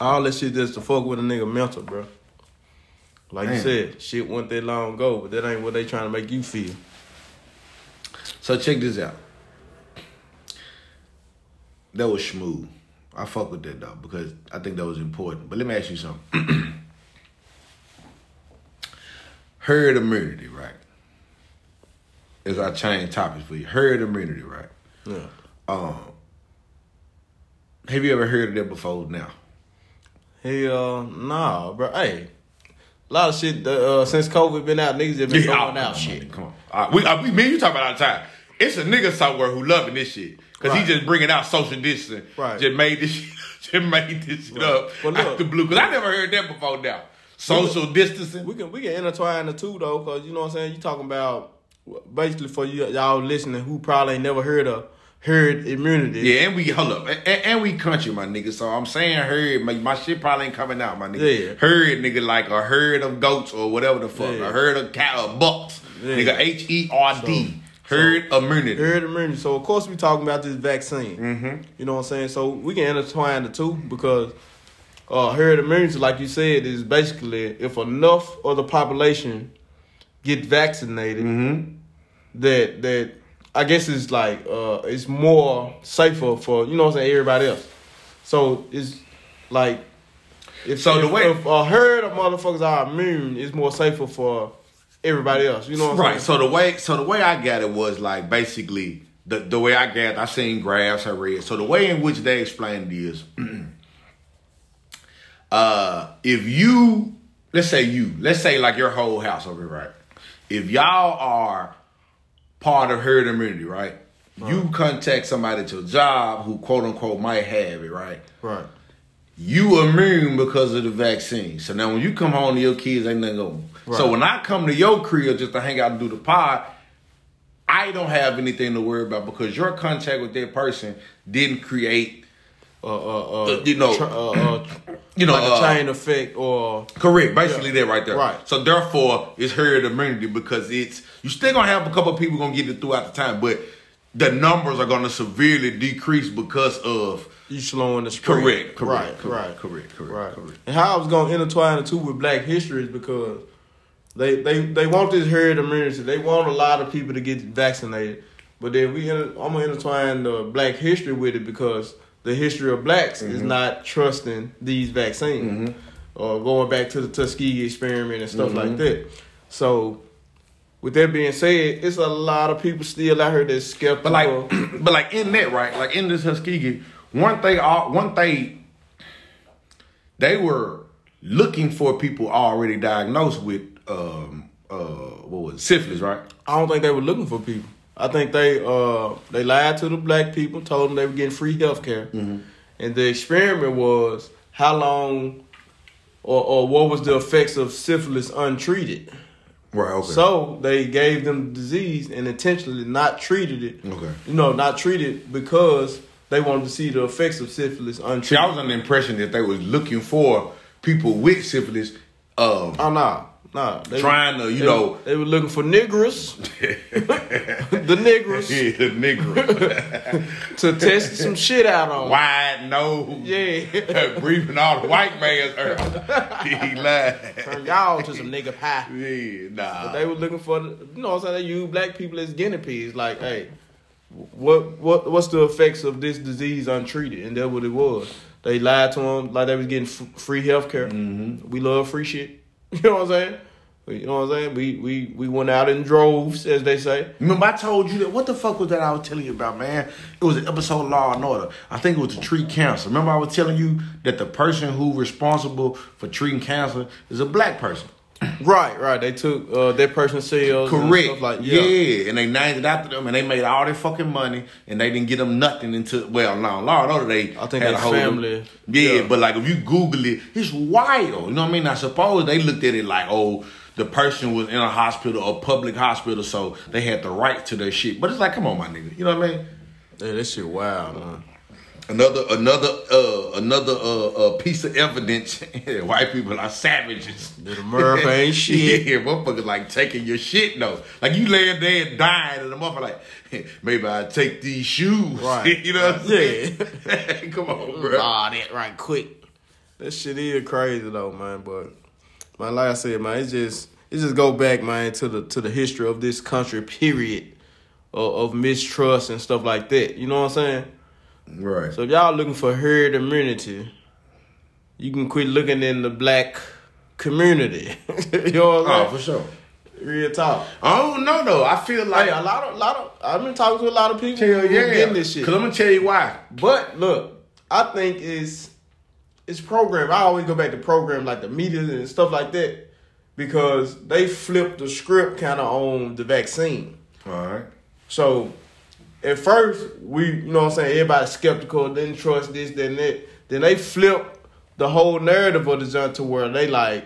All that shit just to fuck with a nigga mental, bro. Like you said, shit went that long ago, but that ain't what they trying to make you feel. So check this out. That was smooth. I fuck with that though because I think that was important. But let me ask you something. Herd immunity, right? As I change topics for you, herd immunity, right? Yeah. Um, have you ever heard of that before? Now, Hell nah, bro. Hey, a lot of shit uh, since COVID been out, niggas have been Yeah, oh, out shit. Come on, right, we, uh, we, me and you talk about all the time. It's a nigga somewhere who loving this shit because Right. he just bringing out social distancing. Right. Just made this, shit, just made this shit Right. up look- out the blue. Because I never heard that before. Now, social distancing. We can we can intertwine the two though, cause you know what I'm saying. You talking about basically for you y'all listening who probably ain't never heard of herd immunity. Yeah, and we hold up, and, and, and we country, my nigga. So I'm saying herd, my, my shit probably ain't coming out, my nigga. Yeah. Herd, nigga, like a herd of goats or whatever the fuck, Yeah. a herd of cow, bucks, Yeah. nigga. H E R D, herd immunity. Herd immunity. So of course we talking about this vaccine. Mm-hmm. You know what I'm saying? So we can intertwine the two because uh, herd immunity, like you said, is basically if enough of the population get vaccinated, Mm-hmm. that that I guess it's like uh, it's more safer for you know what I'm saying everybody else. So it's like if So the if, way- if a herd of motherfuckers are immune, it's more safer for everybody else. You know what I'm right. saying? So the way, so the way I got it was like basically the the way I got. I seen graphs, I read. So the way in which they explained it is, uh, if you let's say you, let's say like your whole house over here, right? If y'all are part of herd immunity, right? You contact somebody at your job who quote unquote might have it, right? right. you immune because of the vaccine. So now when you come home to your kids, ain't nothing going. So when I come to your crib just to hang out and do the pod, I don't have anything to worry about because your contact with that person didn't create, Uh, uh, uh, you know, tr- you know, like a uh, chain effect or correct. Basically, that right there. Right. So therefore, it's herd immunity because it's you still gonna have a couple of people gonna get it throughout the time, but the numbers are gonna severely decrease because of you slowing the spread. Correct, correct, right, correct, right, correct, correct, right. correct. And how I was gonna intertwine the two with Black history is because they they they want this herd immunity. They want a lot of people to get vaccinated, but then we inter- I'm gonna intertwine the Black history with it because the history of blacks is Mm-hmm. not trusting these vaccines or going back to the Tuskegee experiment and stuff Mm-hmm. like that. So. With that being said, it's a lot of people still out here that's skeptical. But like, but like in that, right? Like in this Tuskegee, one thing, all one thing, they were looking for people already diagnosed with um uh what was it, syphilis, right? I don't think they were looking for people. I think they uh they lied to the black people, told them they were getting free health care. Mm-hmm. And the experiment was how long or, or what was the effects of syphilis untreated. Right. Okay. So they gave them the disease and intentionally not treated it. Okay. You know, not treated because they wanted to see the effects of syphilis untreated. See, I was under the impression that they was looking for people with syphilis. Um, Oh no, Nah, they, trying to, you they, know, they were looking for niggers, the niggers, yeah, the nigga, to test some shit out on. wide nose, Yeah, breathing all the white man's air. he lied. turn y'all to some nigga pie. Yeah, nah. But they were looking for, you know, what I'm saying they use black people as guinea pigs. Like, hey, what what what's the effects of this disease untreated? And that's what it was. They lied to them like they was getting f- free health care. Mm-hmm. We love free shit. You know what I'm saying? You know what I'm saying? We we we went out in droves, as they say. Remember, I told you that. What the fuck was that I was telling you about, man? It was an episode of Law and Order. I think it was to treat cancer. Remember, I was telling you that the person who responsible for treating cancer is a black person. Right, right. They took uh, that person's cells. and Correct. stuff like yeah. yeah. and they named it after them, and they made all their fucking money, and they didn't get them nothing until well, Law and Order they I think had a whole family- Yeah, yeah. but like if you Google it, it's wild. You know what I mean? I suppose they looked at it like, oh, the person was in a hospital, a public hospital, so they had the right to their shit. But it's like, come on, my nigga. You know what I mean? Yeah, that shit wild, man. Another another uh another uh, uh piece of evidence. White people are savages. That America ain't shit. yeah, motherfuckers like taking your shit though. Like you laying there and dying, and the motherfucker like, maybe I take these shoes. Right. you know what I'm Yeah. saying? Come on, bro. That right quick. That shit is crazy though, man. But man, like I said, man, it just it just go back, man, to the to the history of this country, period, of, of mistrust and stuff like that. You know what I'm saying? Right. So if y'all looking for herd immunity, you can quit looking in the black community. you know what oh, I'm for saying? sure. Real talk. I don't know though. I feel like Hey, a lot of, lot of, I've been talking to a lot of people Hell yeah. getting this shit. Cause I'm gonna tell you why. But look, I think it's it's programmed. I always go back to program like the media and stuff like that because they flipped the script kind of on the vaccine. All right. So at first we, you know what I'm saying, everybody's skeptical, didn't trust this, then that. Then they flip the whole narrative of the junk to where they like,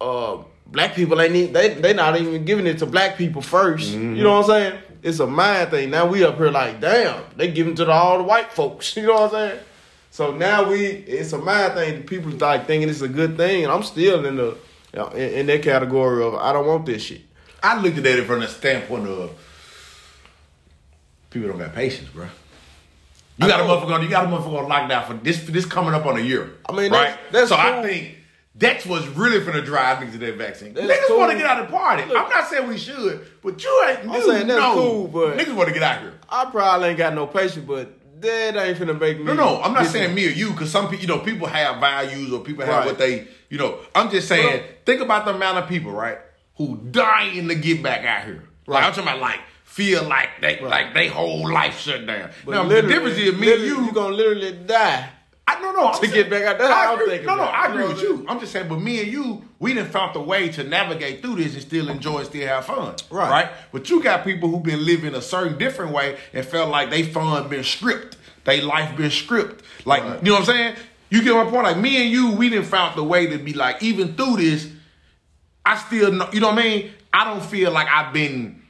uh, black people ain't need, they they not even giving it to black people 1st You know what I'm saying? It's a mind thing. Now we up here like, damn, they giving to the, all the white folks. You know what I'm saying? So now we, it's a mind thing. People like thinking it's a good thing, and I'm still in the in, in that category of I don't want this shit. I looked at it from the standpoint of people don't got patience, bro. You got a motherfucker. You got a motherfucker on lockdown for this. For this coming up on a year. I mean, right? that's- that's so I think that's what's really finna drive niggas to that vaccine. That's niggas cool. want to get out of the party. Look. I'm not saying we should, but you ain't. I'm saying that's cool, but- niggas want to get out here. I probably ain't got no patience, but that ain't finna make me. No, no, I'm not saying me or you, because some people, you know, people have values or people have Right. what they, you know. I'm just saying, Well- think about the amount of people, right, who dying to get back out here. Like I'm talking about, like feel like they, like they whole life shut down. But now the difference is me and you. you gonna literally die. I no no I'm to saying- get back out. That's I I'm agree- No, no. I You agree know with you. I'm just saying, but me and you, we didn't found the way to navigate through this and still enjoy and still have fun. Right. Right. But you got people who've been living a certain different way and felt like they fun been stripped. They life been stripped. Like Right. you know what I'm saying? You get my point? Like me and you, we didn't found the way to be like, even through this, I still know you know what I mean? I don't feel like I've been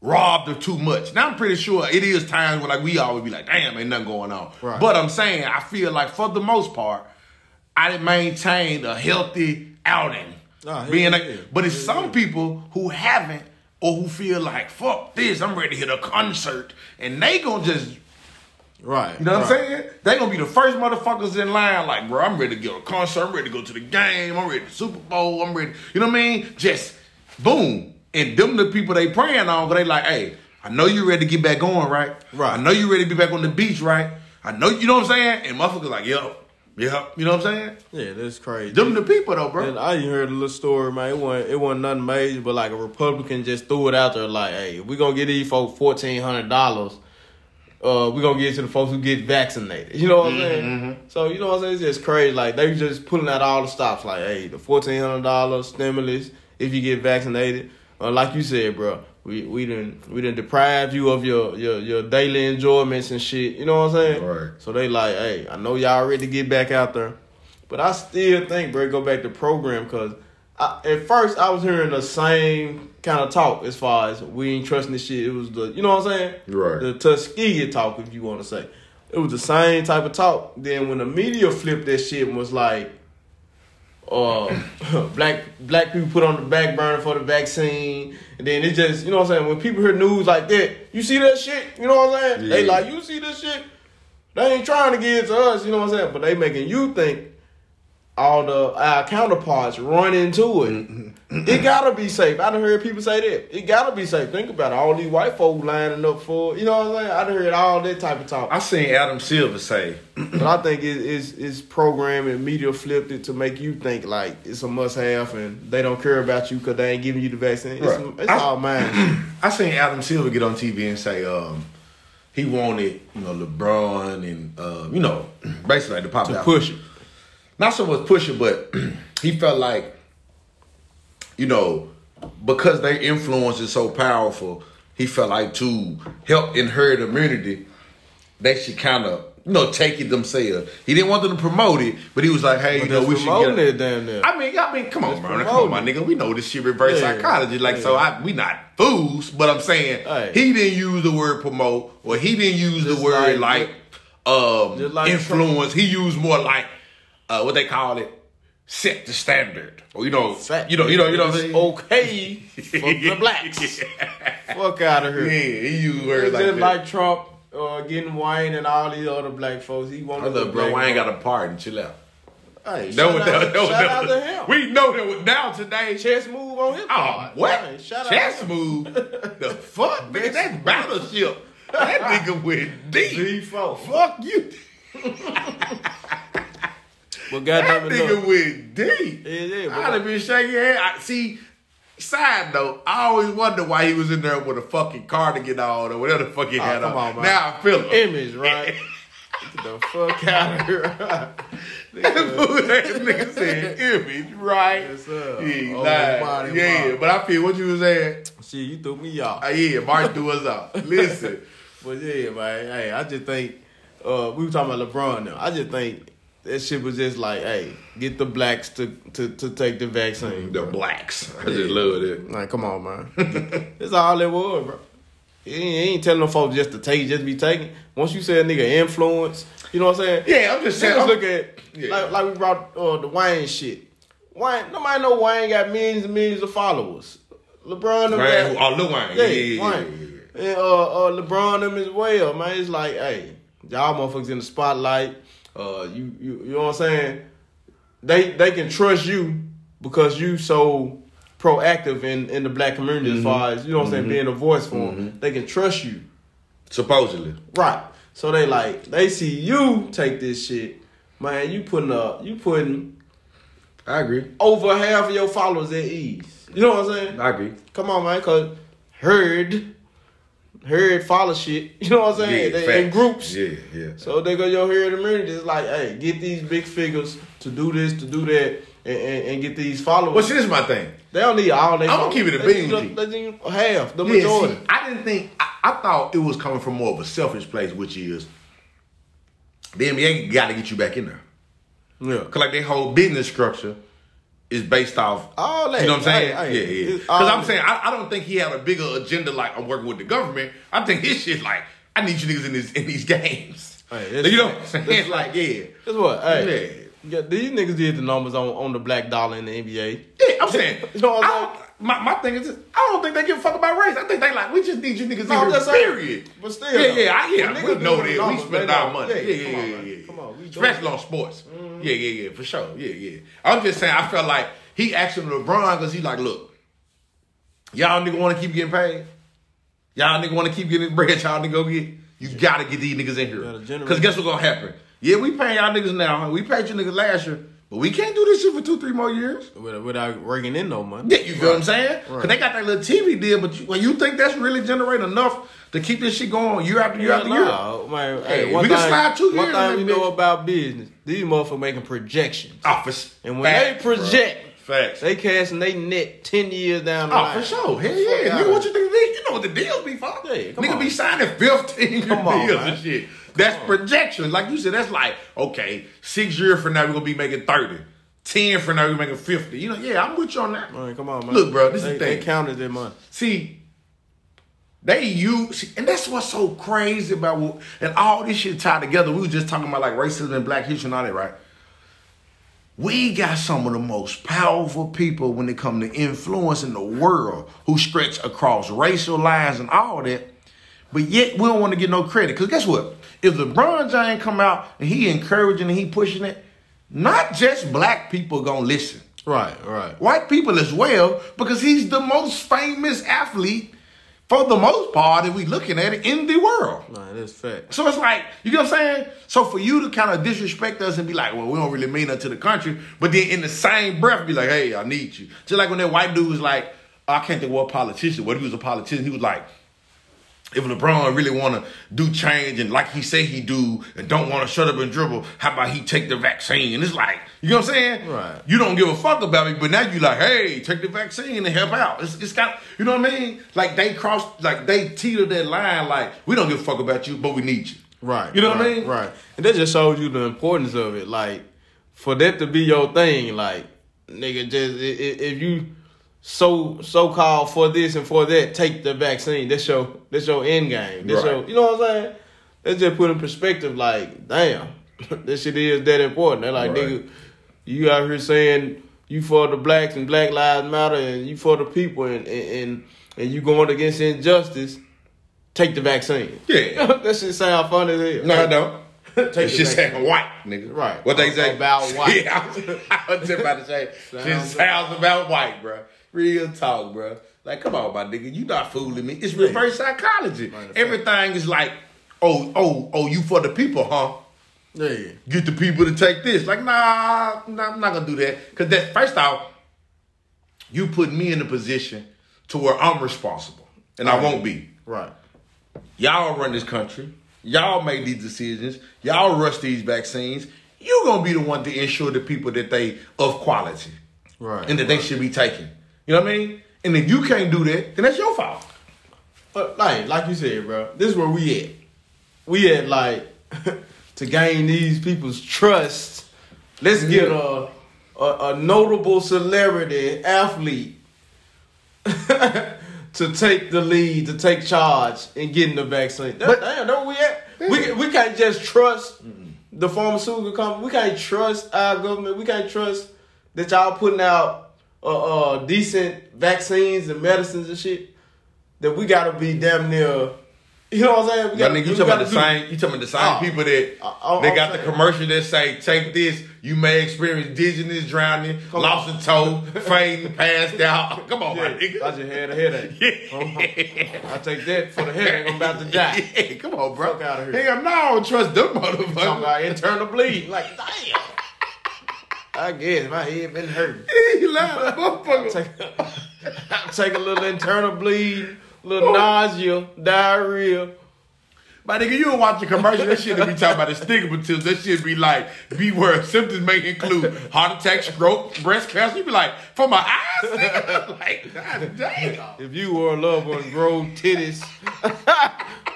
robbed of too much. Now I'm pretty sure it is times where like we always be like, damn, ain't nothing going on. Right. But I'm saying I feel like for the most part, I done maintained a healthy outing. Nah, being like, but it's some people who haven't or who feel like fuck this, I'm ready to hit a concert, and they gonna just Right. you know what right. I'm saying? They gonna be the first motherfuckers in line. Like, bro, I'm ready to go to a concert. I'm ready to go to the game. I'm ready to Super Bowl. I'm ready. You know what I mean? Just boom. And them the people they praying on. But they like, hey, I know you ready to get back going, right? Right. I know you ready to be back on the beach, right? I know you know what I'm saying. And motherfuckers like, yep, yep. You know what I'm saying? Yeah, that's crazy. Them the people though, bro. And I heard a little story, man. It wasn't, it wasn't nothing major, but like a Republican just threw it out there, like, "Hey, we gonna get these folks fourteen hundred dollars. Uh, we gonna get to the folks who get vaccinated." You know what I'm saying? So you know what I'm saying? It's just crazy. Like they just pulling out all the stops. Like, hey, the fourteen hundred dollars stimulus if you get vaccinated. Uh, like you said, bro, we we didn't we didn't deprive you of your, your your daily enjoyments and shit. You know what I'm saying? Right. So they like, hey, I know y'all ready to get back out there. But I still think, bro, go back to program because at first I was hearing the same kind of talk as far as we ain't trusting this shit. It was the, you know what I'm saying? Right. The Tuskegee talk, if you want to say. It was the same type of talk. Then when the media flipped that shit and was like, uh, black black people put on the back burner for the vaccine, and then it just you know what I'm saying. When people hear news like that, you see that shit. You know what I'm saying? They like you see this shit. They ain't trying to get it to us. You know what I'm saying? But they making you think all the our counterparts run into it. It gotta be safe. I done heard people say that. It gotta be safe. Think about it. All these white folk lining up for you know what I'm saying? I done heard all that type of talk. I seen Adam Silver say, But I think it is it's programmed and media flipped it to make you think like it's a must have and they don't care about you because they ain't giving you the vaccine. It's, Right. it's I- all mine. I seen Adam Silver get on TV and say, um, he wanted, you know, LeBron and, uh, you know, basically like the pop to out. push it. Not so much push it, but he felt like, you know, because their influence is so powerful, he felt like to help in herd immunity, they should kind of, you know, take it themselves. He didn't want them to promote it, but he was like, hey, But you know, we should get. it down there. I mean, I mean, come on, bro. Come on, my nigga. We know this shit reverse Yeah. psychology. Like, so I, we not fools, but I'm saying Hey. he didn't use the word promote, or he didn't use Just the word like- like, um, like influence. He used more like uh, what they call it, set the standard, or you know, Fact. you know, you know, you know. What I'm It's saying? okay for the blacks. Fuck out of here. he used words It's like just that. like Trump uh, getting Wayne and all these other black folks. He I wanted love the bro. ain't got a pardon. Chill out. Hey, That shout, was- out, that that was- shout out to him. We know that was now today. Chess move on him. Oh, what? Hey, Chess move? the fuck, man? That's battleship. That nigga went deep. D4. Fuck you. But That goddamn it, nigga look. went deep. Yeah, yeah, I'd have been shaking your head. I, see, side note, I always wonder why he was in there with a fucking cardigan on or whatever the fuck he Oh, had come on. on. Now I feel him. image, right? Get the fuck out of here. that nigga said image, right? Yes, sir. Yeah, Oh, nah, body, yeah, but I feel what you was saying. Shit, you threw me off. Uh, yeah, Martin threw us off. Listen, But yeah, man, hey, I just think uh, we were talking about LeBron now. I just think that shit was just like, hey, get the blacks to to, to take the vaccine. the bro. blacks. I just love it. Like, come on, man. That's all it was, bro. He ain't, ain't telling them folks just to take, just be taking. Once you say a nigga influence, you know what I'm saying? Yeah, I'm just saying. Look at Yeah. like like we brought uh, the Wayne shit. Wayne, nobody know Wayne got millions and millions of followers. LeBron, them Right, got- oh, Lil Wayne. yeah, Yeah, yeah. And uh, uh, LeBron them as well, man. It's like, hey, y'all motherfuckers in the spotlight. Uh, you, you, you know what I'm saying? They, they can trust you because you so proactive in, in the black community Mm-hmm. as far as you know what I'm saying, being a voice for them. They can trust you, Supposedly. right? So they like they see you take this shit, man. You putting up, you putting I agree. over half of your followers at ease. You know what I'm saying? I agree. Come on, man, cause herd, herd follow shit. You know what I'm saying? Yeah, they in groups. Yeah, yeah. So they go your herd immunity. It's like, hey, get these big figures to do this, to do that, and, and, and get these followers. Well, see, this is my thing. they don't need all they. I'm gonna keep it a bean need with you. They need half the Yeah, majority. see, I didn't think. I, I thought it was coming from more of a selfish place, which is the NBA got to get you back in there. yeah. Cause like their whole business structure is based off. All that. You know what I'm saying? Hey, hey, yeah, yeah. Because I'm that. saying I, I don't think he had a bigger agenda like I'm working with the government. I think his shit like I need you niggas in this in these games. Hey, you know what I'm saying? That's like yeah. Guess what? Hey, yeah, these niggas did the numbers on, on the black dollar in the NBA. Yeah, I'm saying. You know what I'm I my, my thing is, this, I don't think they give a fuck about race. I think they like we just need you niggas No, in I'm here. just saying. Period. But still, Yeah, though, yeah, I, yeah. when We niggas know do that. the We numbers, spend they our know. money. Yeah, Yeah, come yeah, on, yeah, yeah. Come on, we Especially on sports. Mm-hmm. Yeah, yeah, yeah, for sure. Yeah, yeah. I'm just saying, I felt like he asking LeBron because he's like, look, y'all nigga want to keep getting paid. Y'all nigga want to keep getting bread. Y'all nigga go get. You gotta get these niggas in here. Because guess what's gonna happen? Yeah, we paying y'all niggas now. We paid you niggas last year, but we can't do this shit for two, three more years. Without, raking in no money. Yeah, you feel what I'm saying? Because they got that little TV deal, but you, when you think that's really generating enough to keep this shit going year after year Yeah, after year, man, Hey, hey, we thing, can slide two one years on thing we know bitch. about business, these motherfuckers making projections. Oh, office. And when they project, Facts. they casting they net 10 years down the line. Oh, line. for sure. Hell yeah. Nigga, what you think is? You know what the deals be for. Yeah, come Nigga on. be signing 15 year on, deals man. and shit. That's projection. Like you said, that's like, okay, six years from now, we're going to be making 30. 10 from now, we're making 50. You know, yeah, I'm with you on that. Man, come on, man. Look, bro, this is they, the They thing. counted their money. See, they use, and that's what's so crazy about, what- and all this shit tied together. We were just talking about like racism and black history and all that, right? we got some of the most powerful people when it come to influence in the world who stretch across racial lines and all that. But yet we don't want to get no credit. Because guess what? If LeBron James come out and he encouraging and he pushing it, not just black people gonna listen. Right, right. White people as well, because he's the most famous athlete for the most part, if we looking at it, in the world. Nah, that's fact. So it's like, you know what I'm saying? So for you to kind of disrespect us and be like, well, we don't really mean nothing to the country, but then in the same breath be like, hey, I need you. Just like when that white dude was like, oh, I can't think what politician, what he was a politician, he was like, if LeBron really want to do change and like he say he do and don't want to shut up and dribble, how about he take the vaccine? And it's like, you know what I'm saying? Right. You don't give a fuck about me, but now you like, hey, take the vaccine and help out. It's, it's got, you know what I mean? Like they cross, like they teeter that line, like we don't give a fuck about you, but we need you. Right. You know what I mean? Right. And that just shows you the importance of it. Like, for that to be your thing, like, nigga, just if you so so called for this and for that, take the vaccine. That's your that's your end game. That's Right. your, you know what I'm saying? That's just put in perspective. Like, damn, this shit is that important. They're like, Right. nigga, you out here saying you for the blacks and Black Lives Matter and you for the people and and and, you going against injustice. Take the vaccine. Yeah. that shit sound funny as hell. No, I don't. Take just saying white, nigga. Right. What they say About white. Yeah, I was, I was just about to say. Sounds sounds about white, bro. Real talk, bro. Like, come on, my nigga, you not fooling me. It's reverse psychology. Everything is like, oh, oh, oh, you for the people, huh? Yeah. Get the people to take this. Like, nah, nah I'm not gonna do that. Cause that first off, you put me in a position to where I'm responsible, and I won't be. Right. Y'all run this country. Y'all make these decisions. Y'all rush these vaccines. You're gonna be the one to ensure the people that they of quality Right. and that they should be taken. You know what I mean? And if you can't do that, then that's your fault. But like, like you said, bro, this is where we at. We at like to gain these people's trust. Let's get a a, a notable celebrity athlete to take the lead, to take charge in getting the vaccine. That, But- damn, know where we at? We we can't just trust the pharmaceutical company. We can't trust our government. We can't trust that y'all putting out uh, uh decent vaccines and medicines and shit. That we gotta be damn near. You know what I'm saying? We gotta, nigga, you talking about the same? You talking about the same Oh. people that I- I- they got the commercial that say, "Take this, you may experience dizziness, drowning, Come lost a toe, fainting, passed out." Come on, Yeah, my I nigga. just had a headache. Uh-huh. I take that for the headache. I'm about to die. Yeah, come on, bro. Fuck of here. Hell no, I don't trust them Talking motherfuckers. about internal bleed. Like, damn. I guess my head been hurting. he lying, motherfucker. Take, take a little internal bleed, little nausea, diarrhea. My nigga, you don't watch the commercial. That shit that be talking about the stigmatism. That shit be like, be where symptoms may include heart attack, stroke, breast cancer. You be like, for my eyes, nigga. like, god damn. If you or a loved one grow titties,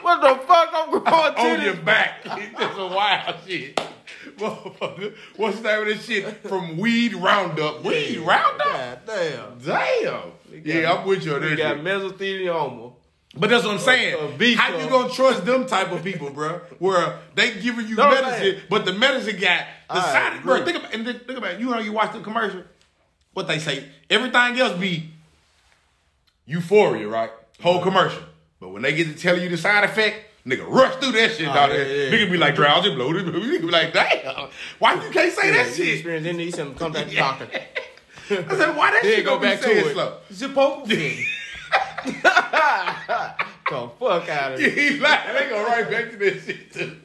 what the fuck I'm growing titties On your back. It's just a wild shit. Motherfucker, what's the name of this shit? From Weed Roundup. Weed Roundup? God damn. Damn. Yeah, I'm with you on We this. got mesothelioma. But that's what I'm saying. beef How you gonna trust them type of people, bro? Where they giving you No, medicine, saying. but the medicine got the I side. agree. Bro, think about and think about it. you know you watch the commercial. What they say, everything else be euphoria, right? Whole commercial. But when they get to telling you the side effect, nigga rush through that shit, Oh, yeah, yeah. Nigga be like drowsy, bloated. Nigga be like, damn, why you can't say that You shit? experience of these, come back to doctor. I said, why that Then shit go gonna be back to said it. slow? Zipopifen. the fuck out of here. he lying. They go right back to that shit too.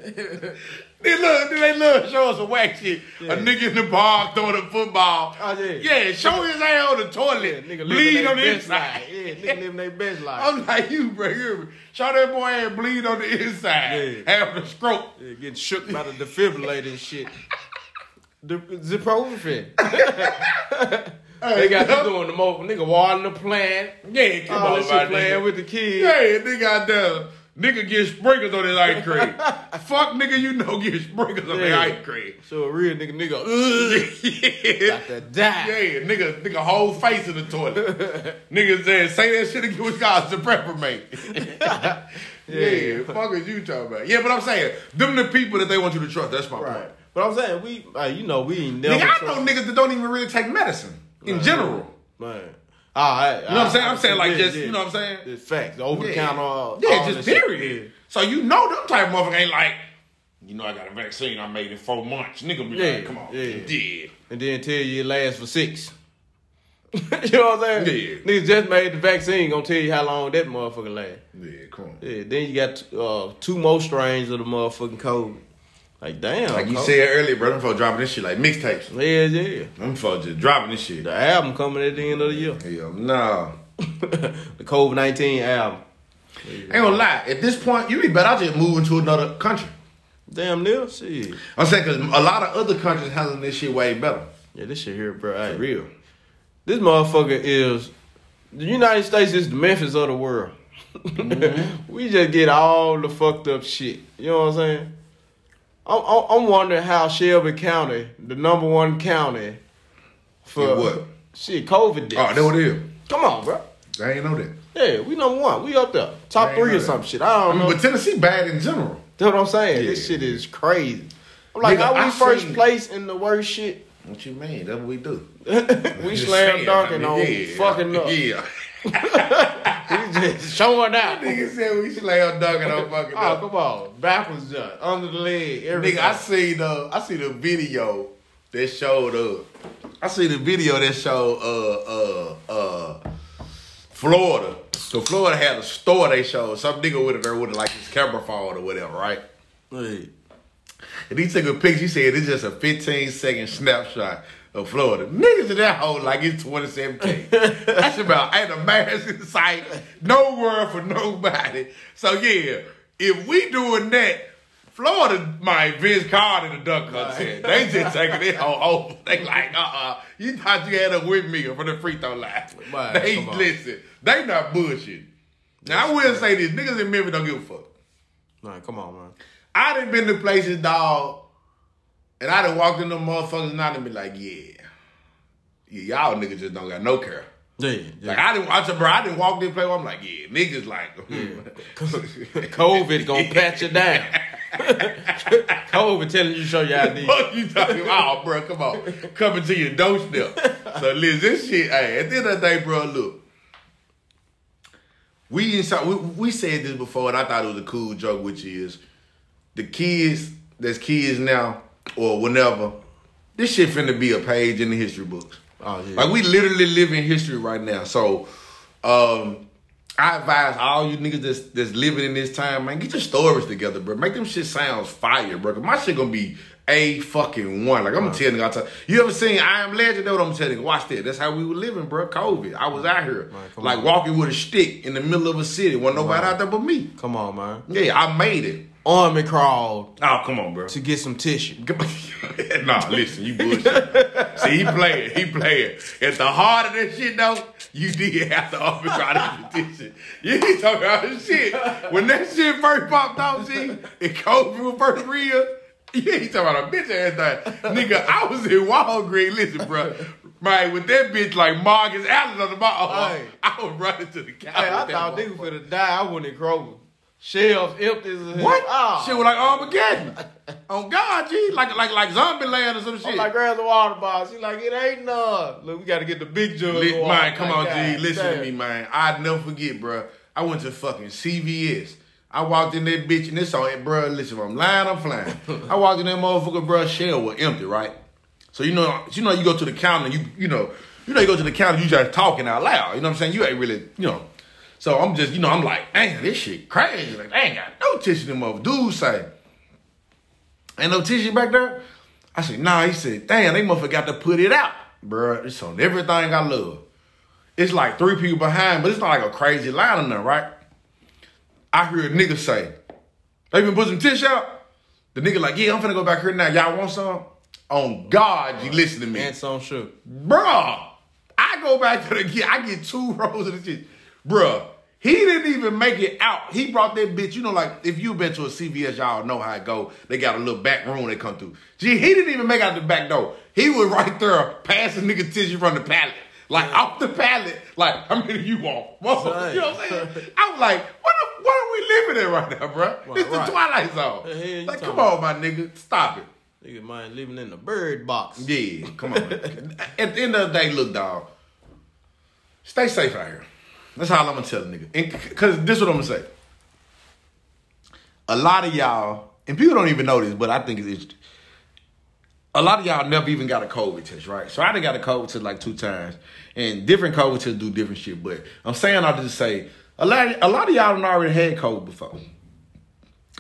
they love, they love show us some whack shit. Yeah. A nigga in the park throwing a football. Oh, yeah. Yeah, show his ass on the toilet. Yeah, nigga living bleed on the best inside. life. Yeah, nigga living their best life. I'm like you, bro. You me? Show that boy ass bleed on the inside. Yeah. Having a stroke. Yeah, getting shook by the defibrillator and shit. The Ziprofen. they got you doing the most nigga watering the plant. Yeah, come All on, this shit playing nigga. with the kids. Yeah, nigga out there. Nigga get sprinkles on his ice cream. Fuck nigga, you know get sprinkles on their ice cream. So a real nigga, nigga, ugh, yeah. got to die. Yeah, nigga, nigga, whole face in the toilet. nigga said, say that shit again with God's the prepper mate. yeah, fuck is you talking about? Yeah, but I'm saying, them the people that they want you to trust. That's my Right. point. But I'm saying we, like, you know, we ain't never. Nigga, I know niggas that don't even really take medicine in Right. general. Man. All right, You know what I'm saying? I'm saying like just, you know what I'm saying? It's facts. Over the counter. all Yeah, all just shit. period. So you know them type of motherfucker ain't like, you know I got a vaccine I made in four months. Nigga be Yeah, like, come on. yeah. Yeah. And then tell you it lasts for six. you know what I'm saying? Yeah. Niggas just made the vaccine. Gonna tell you how long that motherfucker last. Yeah, come on. Yeah. Then you got uh, two more strains of the motherfucking COVID. Like damn. Like you COVID. said earlier, bro, them folks dropping this shit like mixtapes. Yeah, yeah. Them folks just dropping this shit. The album coming at the end of the year. Hell no. the COVID nineteen album. Ain't gonna lie. At this point, you be better I just moving to another country. Damn near shit. I'm saying because a lot of other countries handling this shit way better. Yeah, this shit here, bro. Hey, For real. This motherfucker is the United States is the Memphis of the world. Mm-hmm. we just get all the fucked up shit. You know what I'm saying? I'm, I'm, wondering how Shelby County, the number one county for In what? shit COVID deaths. Oh, what it is. Come on, bro. I ain't know that. Yeah, we number one. We up there, top three or that. some shit. I I don't mean, know. but Tennessee bad in general. That's what I'm saying. This shit is crazy. I'm like, Nigga, how we I first seen- place in the worst shit? What you mean? That's what we do. we slam dunking I mean, on yeah, fucking up. Yeah. We just showing out. Nigga said we slam dunking on fucking Oh, up. come on. Backwards jump. Under the leg. Everything. Nigga, I see the I see the video that showed uh I see the video that showed uh uh uh Florida. So Florida had a store they showed. Some nigga with it there with like his camera phone or whatever, right? Hey. And he took a picture. He said it's just a 15 second snapshot of Florida. Niggas in that hole like it's 2017. That's about ain't a mask in sight. No word for nobody. So yeah, if we doing that, Florida might Vince Carter the dunk contest. They just taking it all over. They like, uh uh You thought you had a windmill for the free throw line. They listen. They not bullshit. Now I will say this, niggas in Memphis don't give a fuck. Man, come on, man. I done been to places, dog, and I done walked in them motherfuckers and I done been like, yeah. Yeah, y'all niggas just don't got no care. Yeah, yeah. Like I didn't watch it, bro. I didn't walk in play. I'm like, yeah, niggas like, COVID gonna pat you down. COVID telling you to show your ID. Fuck you talking about, oh, bro? Come on, coming to your doorstep. So, Liz, this shit. Hey, at the end of the day, bro, look. We inside. We, we said this before, and I thought it was a cool joke, which is the kids that's kids now or whenever. This shit finna be a page in the history books. Oh, yeah. Like we literally live in history right now. So, um, I advise all you niggas that's, that's living in this time, man, get your stories together, bro. Make them shit sounds fire, bro. 'Cause my shit gonna be a fucking one. Like I'm gonna tell nigga, you ever seen I Am Legend? That's what I'm telling you. Watch that. That's how we were living, bro. COVID. I was out here, Man, like on. walking with a stick in the middle of a city. Wasn't nobody on. out there but me. Come on, man. Yeah, I made it. Army crawled Oh, come on, bro. to get some tissue. nah, listen, you bullshit. See, he playing, he playing. At the heart of that shit, though, you did have to offer try to petition. You ain't talking about shit. When that shit first popped off, see, it COVID was first real. You ain't talking about a bitch ass thing. Nigga, I was in Walgreens, listen, bro. Right, with that bitch like Marcus Allen on the bottom, Hey. I was running to the counter. Hey, I that thought motherfucker. niggas finna die. I went in Kroger. Shelves empty as hell. What? Oh. Shit was like Armageddon. On God, G. Like like like Zombieland or some shit. I'm like, grab the water bottle. She like, it ain't none. Look, we gotta get the big jug. Li- of water. man, come on, Like, G. Listen damn. to me, man. I'd never forget, bro. I went to fucking CVS. I walked in that bitch and this on it, bro. Listen, I'm lying, I'm flying. I walked in that motherfucker, bro. Shell was empty, right? So you know, you know, you go to the counter, you you know, you know, you go to the counter, you just talking out loud. You know what I'm saying? You ain't really, you know. So I'm just, you know, I'm like, damn, this shit crazy. Like, they ain't got no tissue in them. Dude say, ain't no tissue back there. I said, nah. He said, damn, they motherfucker got to put it out, bro. It's on everything I love. It's like three people behind, but it's not like a crazy line in there, right? I hear a nigga say, they even put some tissue out. The nigga like, yeah, I'm finna go back here now. Y'all want some? On God, you listen to me. And some sugar. Bruh, I go back to the I get two rows of the shit. Bruh, he didn't even make it out. He brought that bitch, you know, like if you've been to a CVS, y'all know how it go. They got a little back room they come through. Gee, he didn't even make out the back door. He was right there passing nigga tissue from the pallet. Like off the pallet, like how many you want? Motherfucker, You know what I'm saying? I was like, what, the, what are we living in right now, bruh? Right, it's the right. Twilight Zone. Like, come on, my nigga, stop it. Nigga, mind living in the bird box. Yeah, come on. At the end of the day, look, dog. Stay safe out here. That's all I'm gonna tell a nigga. And cause this is what I'm gonna say. A lot of y'all, and people don't even know this, but I think it's a lot of y'all never even got a COVID test, right? So I done got a COVID test like two times, and different COVID tests do different shit. But I'm saying this to say a lot, a lot of y'all done already had COVID before.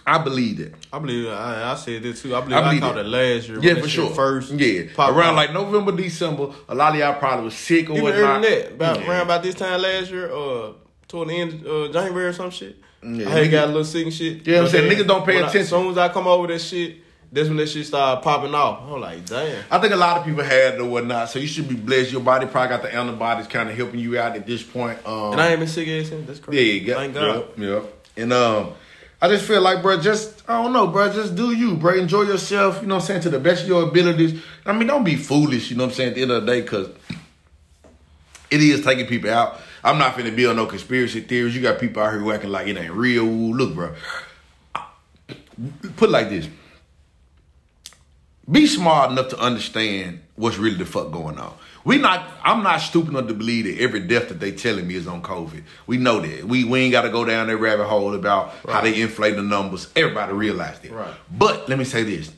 I believe that. I believe I, I said this too. I believe I I, caught it. it last year. Yeah, for sure. First, yeah, around out. like November, December, a lot of y'all probably was sick or even whatnot. that, about Yeah. around about this time last year, uh, toward the end of uh, January or some shit. Yeah, I had nigga- got a little sick and shit. Yeah, I'm saying, niggas don't pay when I- attention. As soon as I come over that shit, that's when that shit started popping off. I'm like, damn. I think a lot of people had it or whatnot, so you should be blessed. Your body probably got the antibodies kind of helping you out at this point. Um, And I ain't been sick ever since. That's yeah, crazy. you got, Thank God. yeah, yeah. And um, I just feel like, bro, just I don't know, bro, just do you, bro. Enjoy yourself. You know what I'm saying to the best of your abilities. I mean, don't be foolish. You know what I'm saying at the end of the day, because it is taking people out. I'm not finna be on no conspiracy theories. You got people out here acting like it ain't real. Look, bro. Put it like this. Be smart enough to understand what's really the fuck going on. We not. I'm not stupid enough to believe that every death that they telling me is on COVID. We know that. We we ain't got to go down that rabbit hole about how they inflate the numbers. Everybody realized that. Right. But let me say this: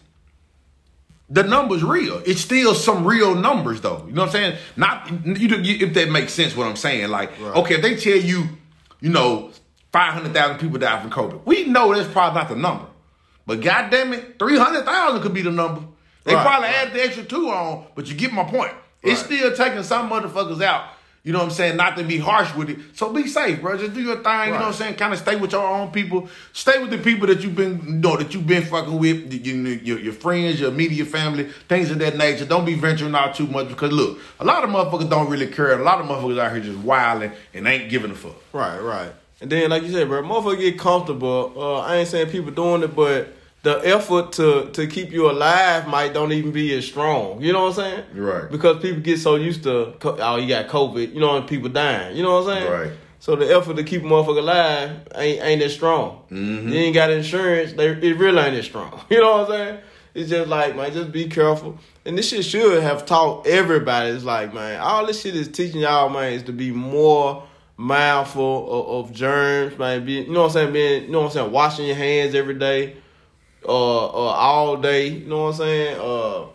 the numbers real. It's still some real numbers though. You know what I'm saying? Not you, you if that makes sense. What I'm saying, like, Right. okay, if they tell you, you know, five hundred thousand people died from COVID, we know that's probably not the number. But goddamn it, three hundred thousand could be the number. They Right, probably right. add the extra two on, but you get my point. It's Right. still taking some motherfuckers out. You know what I'm saying? Not to be harsh with it. So be safe, bro. Just do your thing. You know what I'm saying? Kind of stay with your own people. Stay with the people that you've been, you know, that you've been fucking with. You, you- your, your friends, your immediate family, things of that nature. Don't be venturing out too much because look, a lot of motherfuckers don't really care. A lot of motherfuckers out here just wilding and ain't giving a fuck. Right, right. And then, like you said, bro, motherfucker get comfortable. Uh, I ain't saying people doing it, but the effort to to keep you alive might don't even be as strong. You know what I'm saying? Right. Because people get so used to, oh, you got COVID, you know, and people dying. You know what I'm saying? Right. So the effort to keep a motherfucker alive ain't ain't as strong. Mm-hmm. You ain't got insurance, they it really ain't as strong. You know what I'm saying? It's just like, man, just be careful. And this shit should have taught everybody. It's like, man, all this shit is teaching y'all, man, is to be more mindful of, of germs, man. Be, you know what I'm saying? Being, you know what I'm saying? Washing your hands every day, uh, uh, all day. You know what I'm saying? Uh,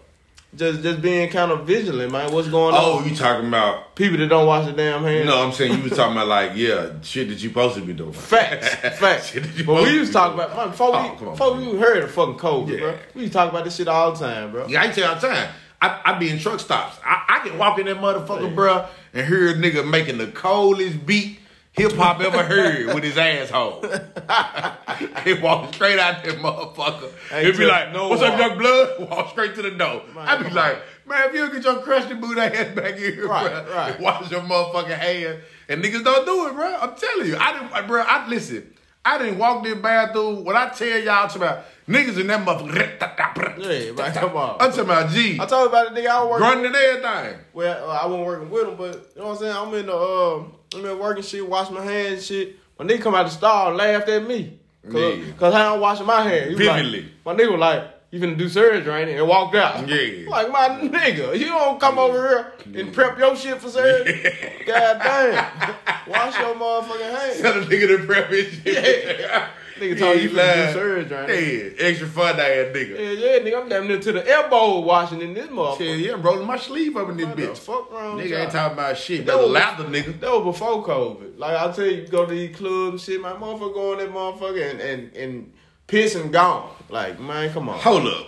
just just being kind of vigilant, man. What's going Oh, on? Oh, you talking about? People that don't wash their damn hands. No, I'm saying you was talking about like yeah, shit that you supposed to be doing. Facts, facts. Shit but we was used be to talk doing. about man, before Oh, we on, before man. we heard of fucking COVID, Yeah. bro. We used to talk about this shit all the time, bro. Yeah, I tell you all the time. I, I be in truck stops. I, I can walk in that motherfucker, bro, and hear a nigga making the coldest beat hip hop ever heard with his asshole. he walk straight out that motherfucker. He'd be like, no "What's up, walk. young blood?" Walk straight to the door. Man, I be like, "Man, if you get your crusty boot ass back in here, Right, bruh, right. wash your motherfucking hands." And niggas don't do it, bro. I'm telling you, I didn't, bro. I listen. I didn't walk this bathroom. When I tell y'all to about niggas in that motherfucker, Yeah, right, come on. I'm talking about G. I told about the nigga I was working. Running and everything. Well, uh, I wasn't working with him, but you know what I'm saying. I'm in the uh, I'm in working shit, wash my hands, and shit. When they come out the stall, laughed at me, cause, Yeah. cause I don't wash my hands. Was like- Vividly. my nigga was like, "You finna do surgery, it?" And walked out. Yeah. like my nigga, you don't come over here and prep your shit for surgery. God damn, wash your motherfucking hands. Tell the nigga to prep his shit. Yeah. Nigga told you he finna do surgery, it? Yeah, extra fun ass nigga. Yeah, yeah, nigga, I'm damn near to the elbow washing in this motherfucker. Shit, yeah, I'm rolling my sleeve up in this What bitch. fuck wrong Nigga ain't talking about shit. That was- lather, nigga. That was before COVID. Like I tell you, you go to these clubs and shit, my motherfucker go in that motherfucker and, and, and piss and gone. Like, man, come on. Hold up.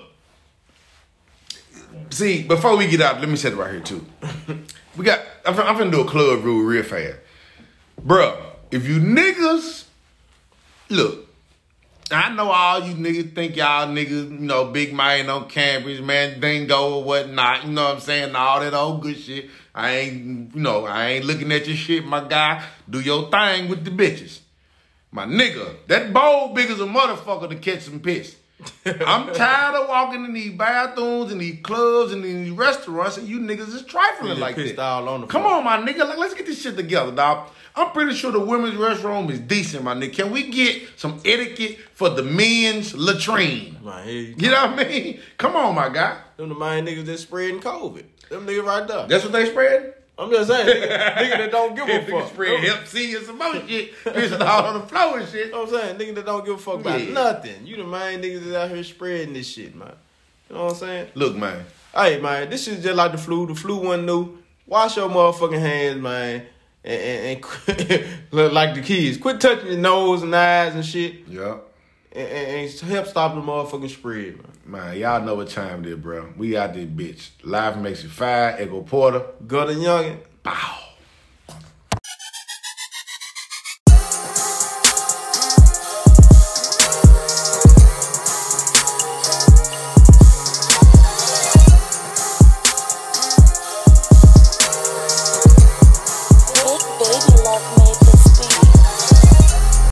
See, before we get out, let me say it right here too. we got. I'm, I'm finna do a club rule real fast, Bruh, If you niggas look, I know all you niggas think y'all niggas, you know, big man on campus, man, bingo or whatnot. You know what I'm saying? All that old good shit. I ain't, you know, I ain't looking at your shit, my guy. Do your thing with the bitches. My nigga, that bowl big as a motherfucker to catch some piss. I'm tired of walking in these bathrooms and these clubs and these restaurants and you niggas is trifling like that. all on the Come on, my nigga. Like, let's get this shit together, dog. I'm pretty sure the women's restroom is decent, my nigga. Can we get some etiquette for the men's latrine? Here you You know what I mean? Come on, my guy. Them the main niggas that spreading COVID. Them niggas right there. That's what they spread? I'm just saying, nigga, nigga that don't give a fuck. spread hep C and some other shit. Pissing all on the floor and shit. You know what I'm saying? Nigga that don't give a fuck about Yeah. nothing. You the main niggas that out here spreading this shit, man. You know what I'm saying? Look, man. Hey, man, this is just like the flu. The flu wasn't new. Wash your motherfucking hands, man. And, and, and look like the kids. Quit touching your nose and eyes and shit. Yeah. And, and, and help stop the motherfucking spread, man. Man, y'all know what time it is, bro. We out this bitch. Live from Mexico 5, Echo Porter. Gutter youngin. Bow.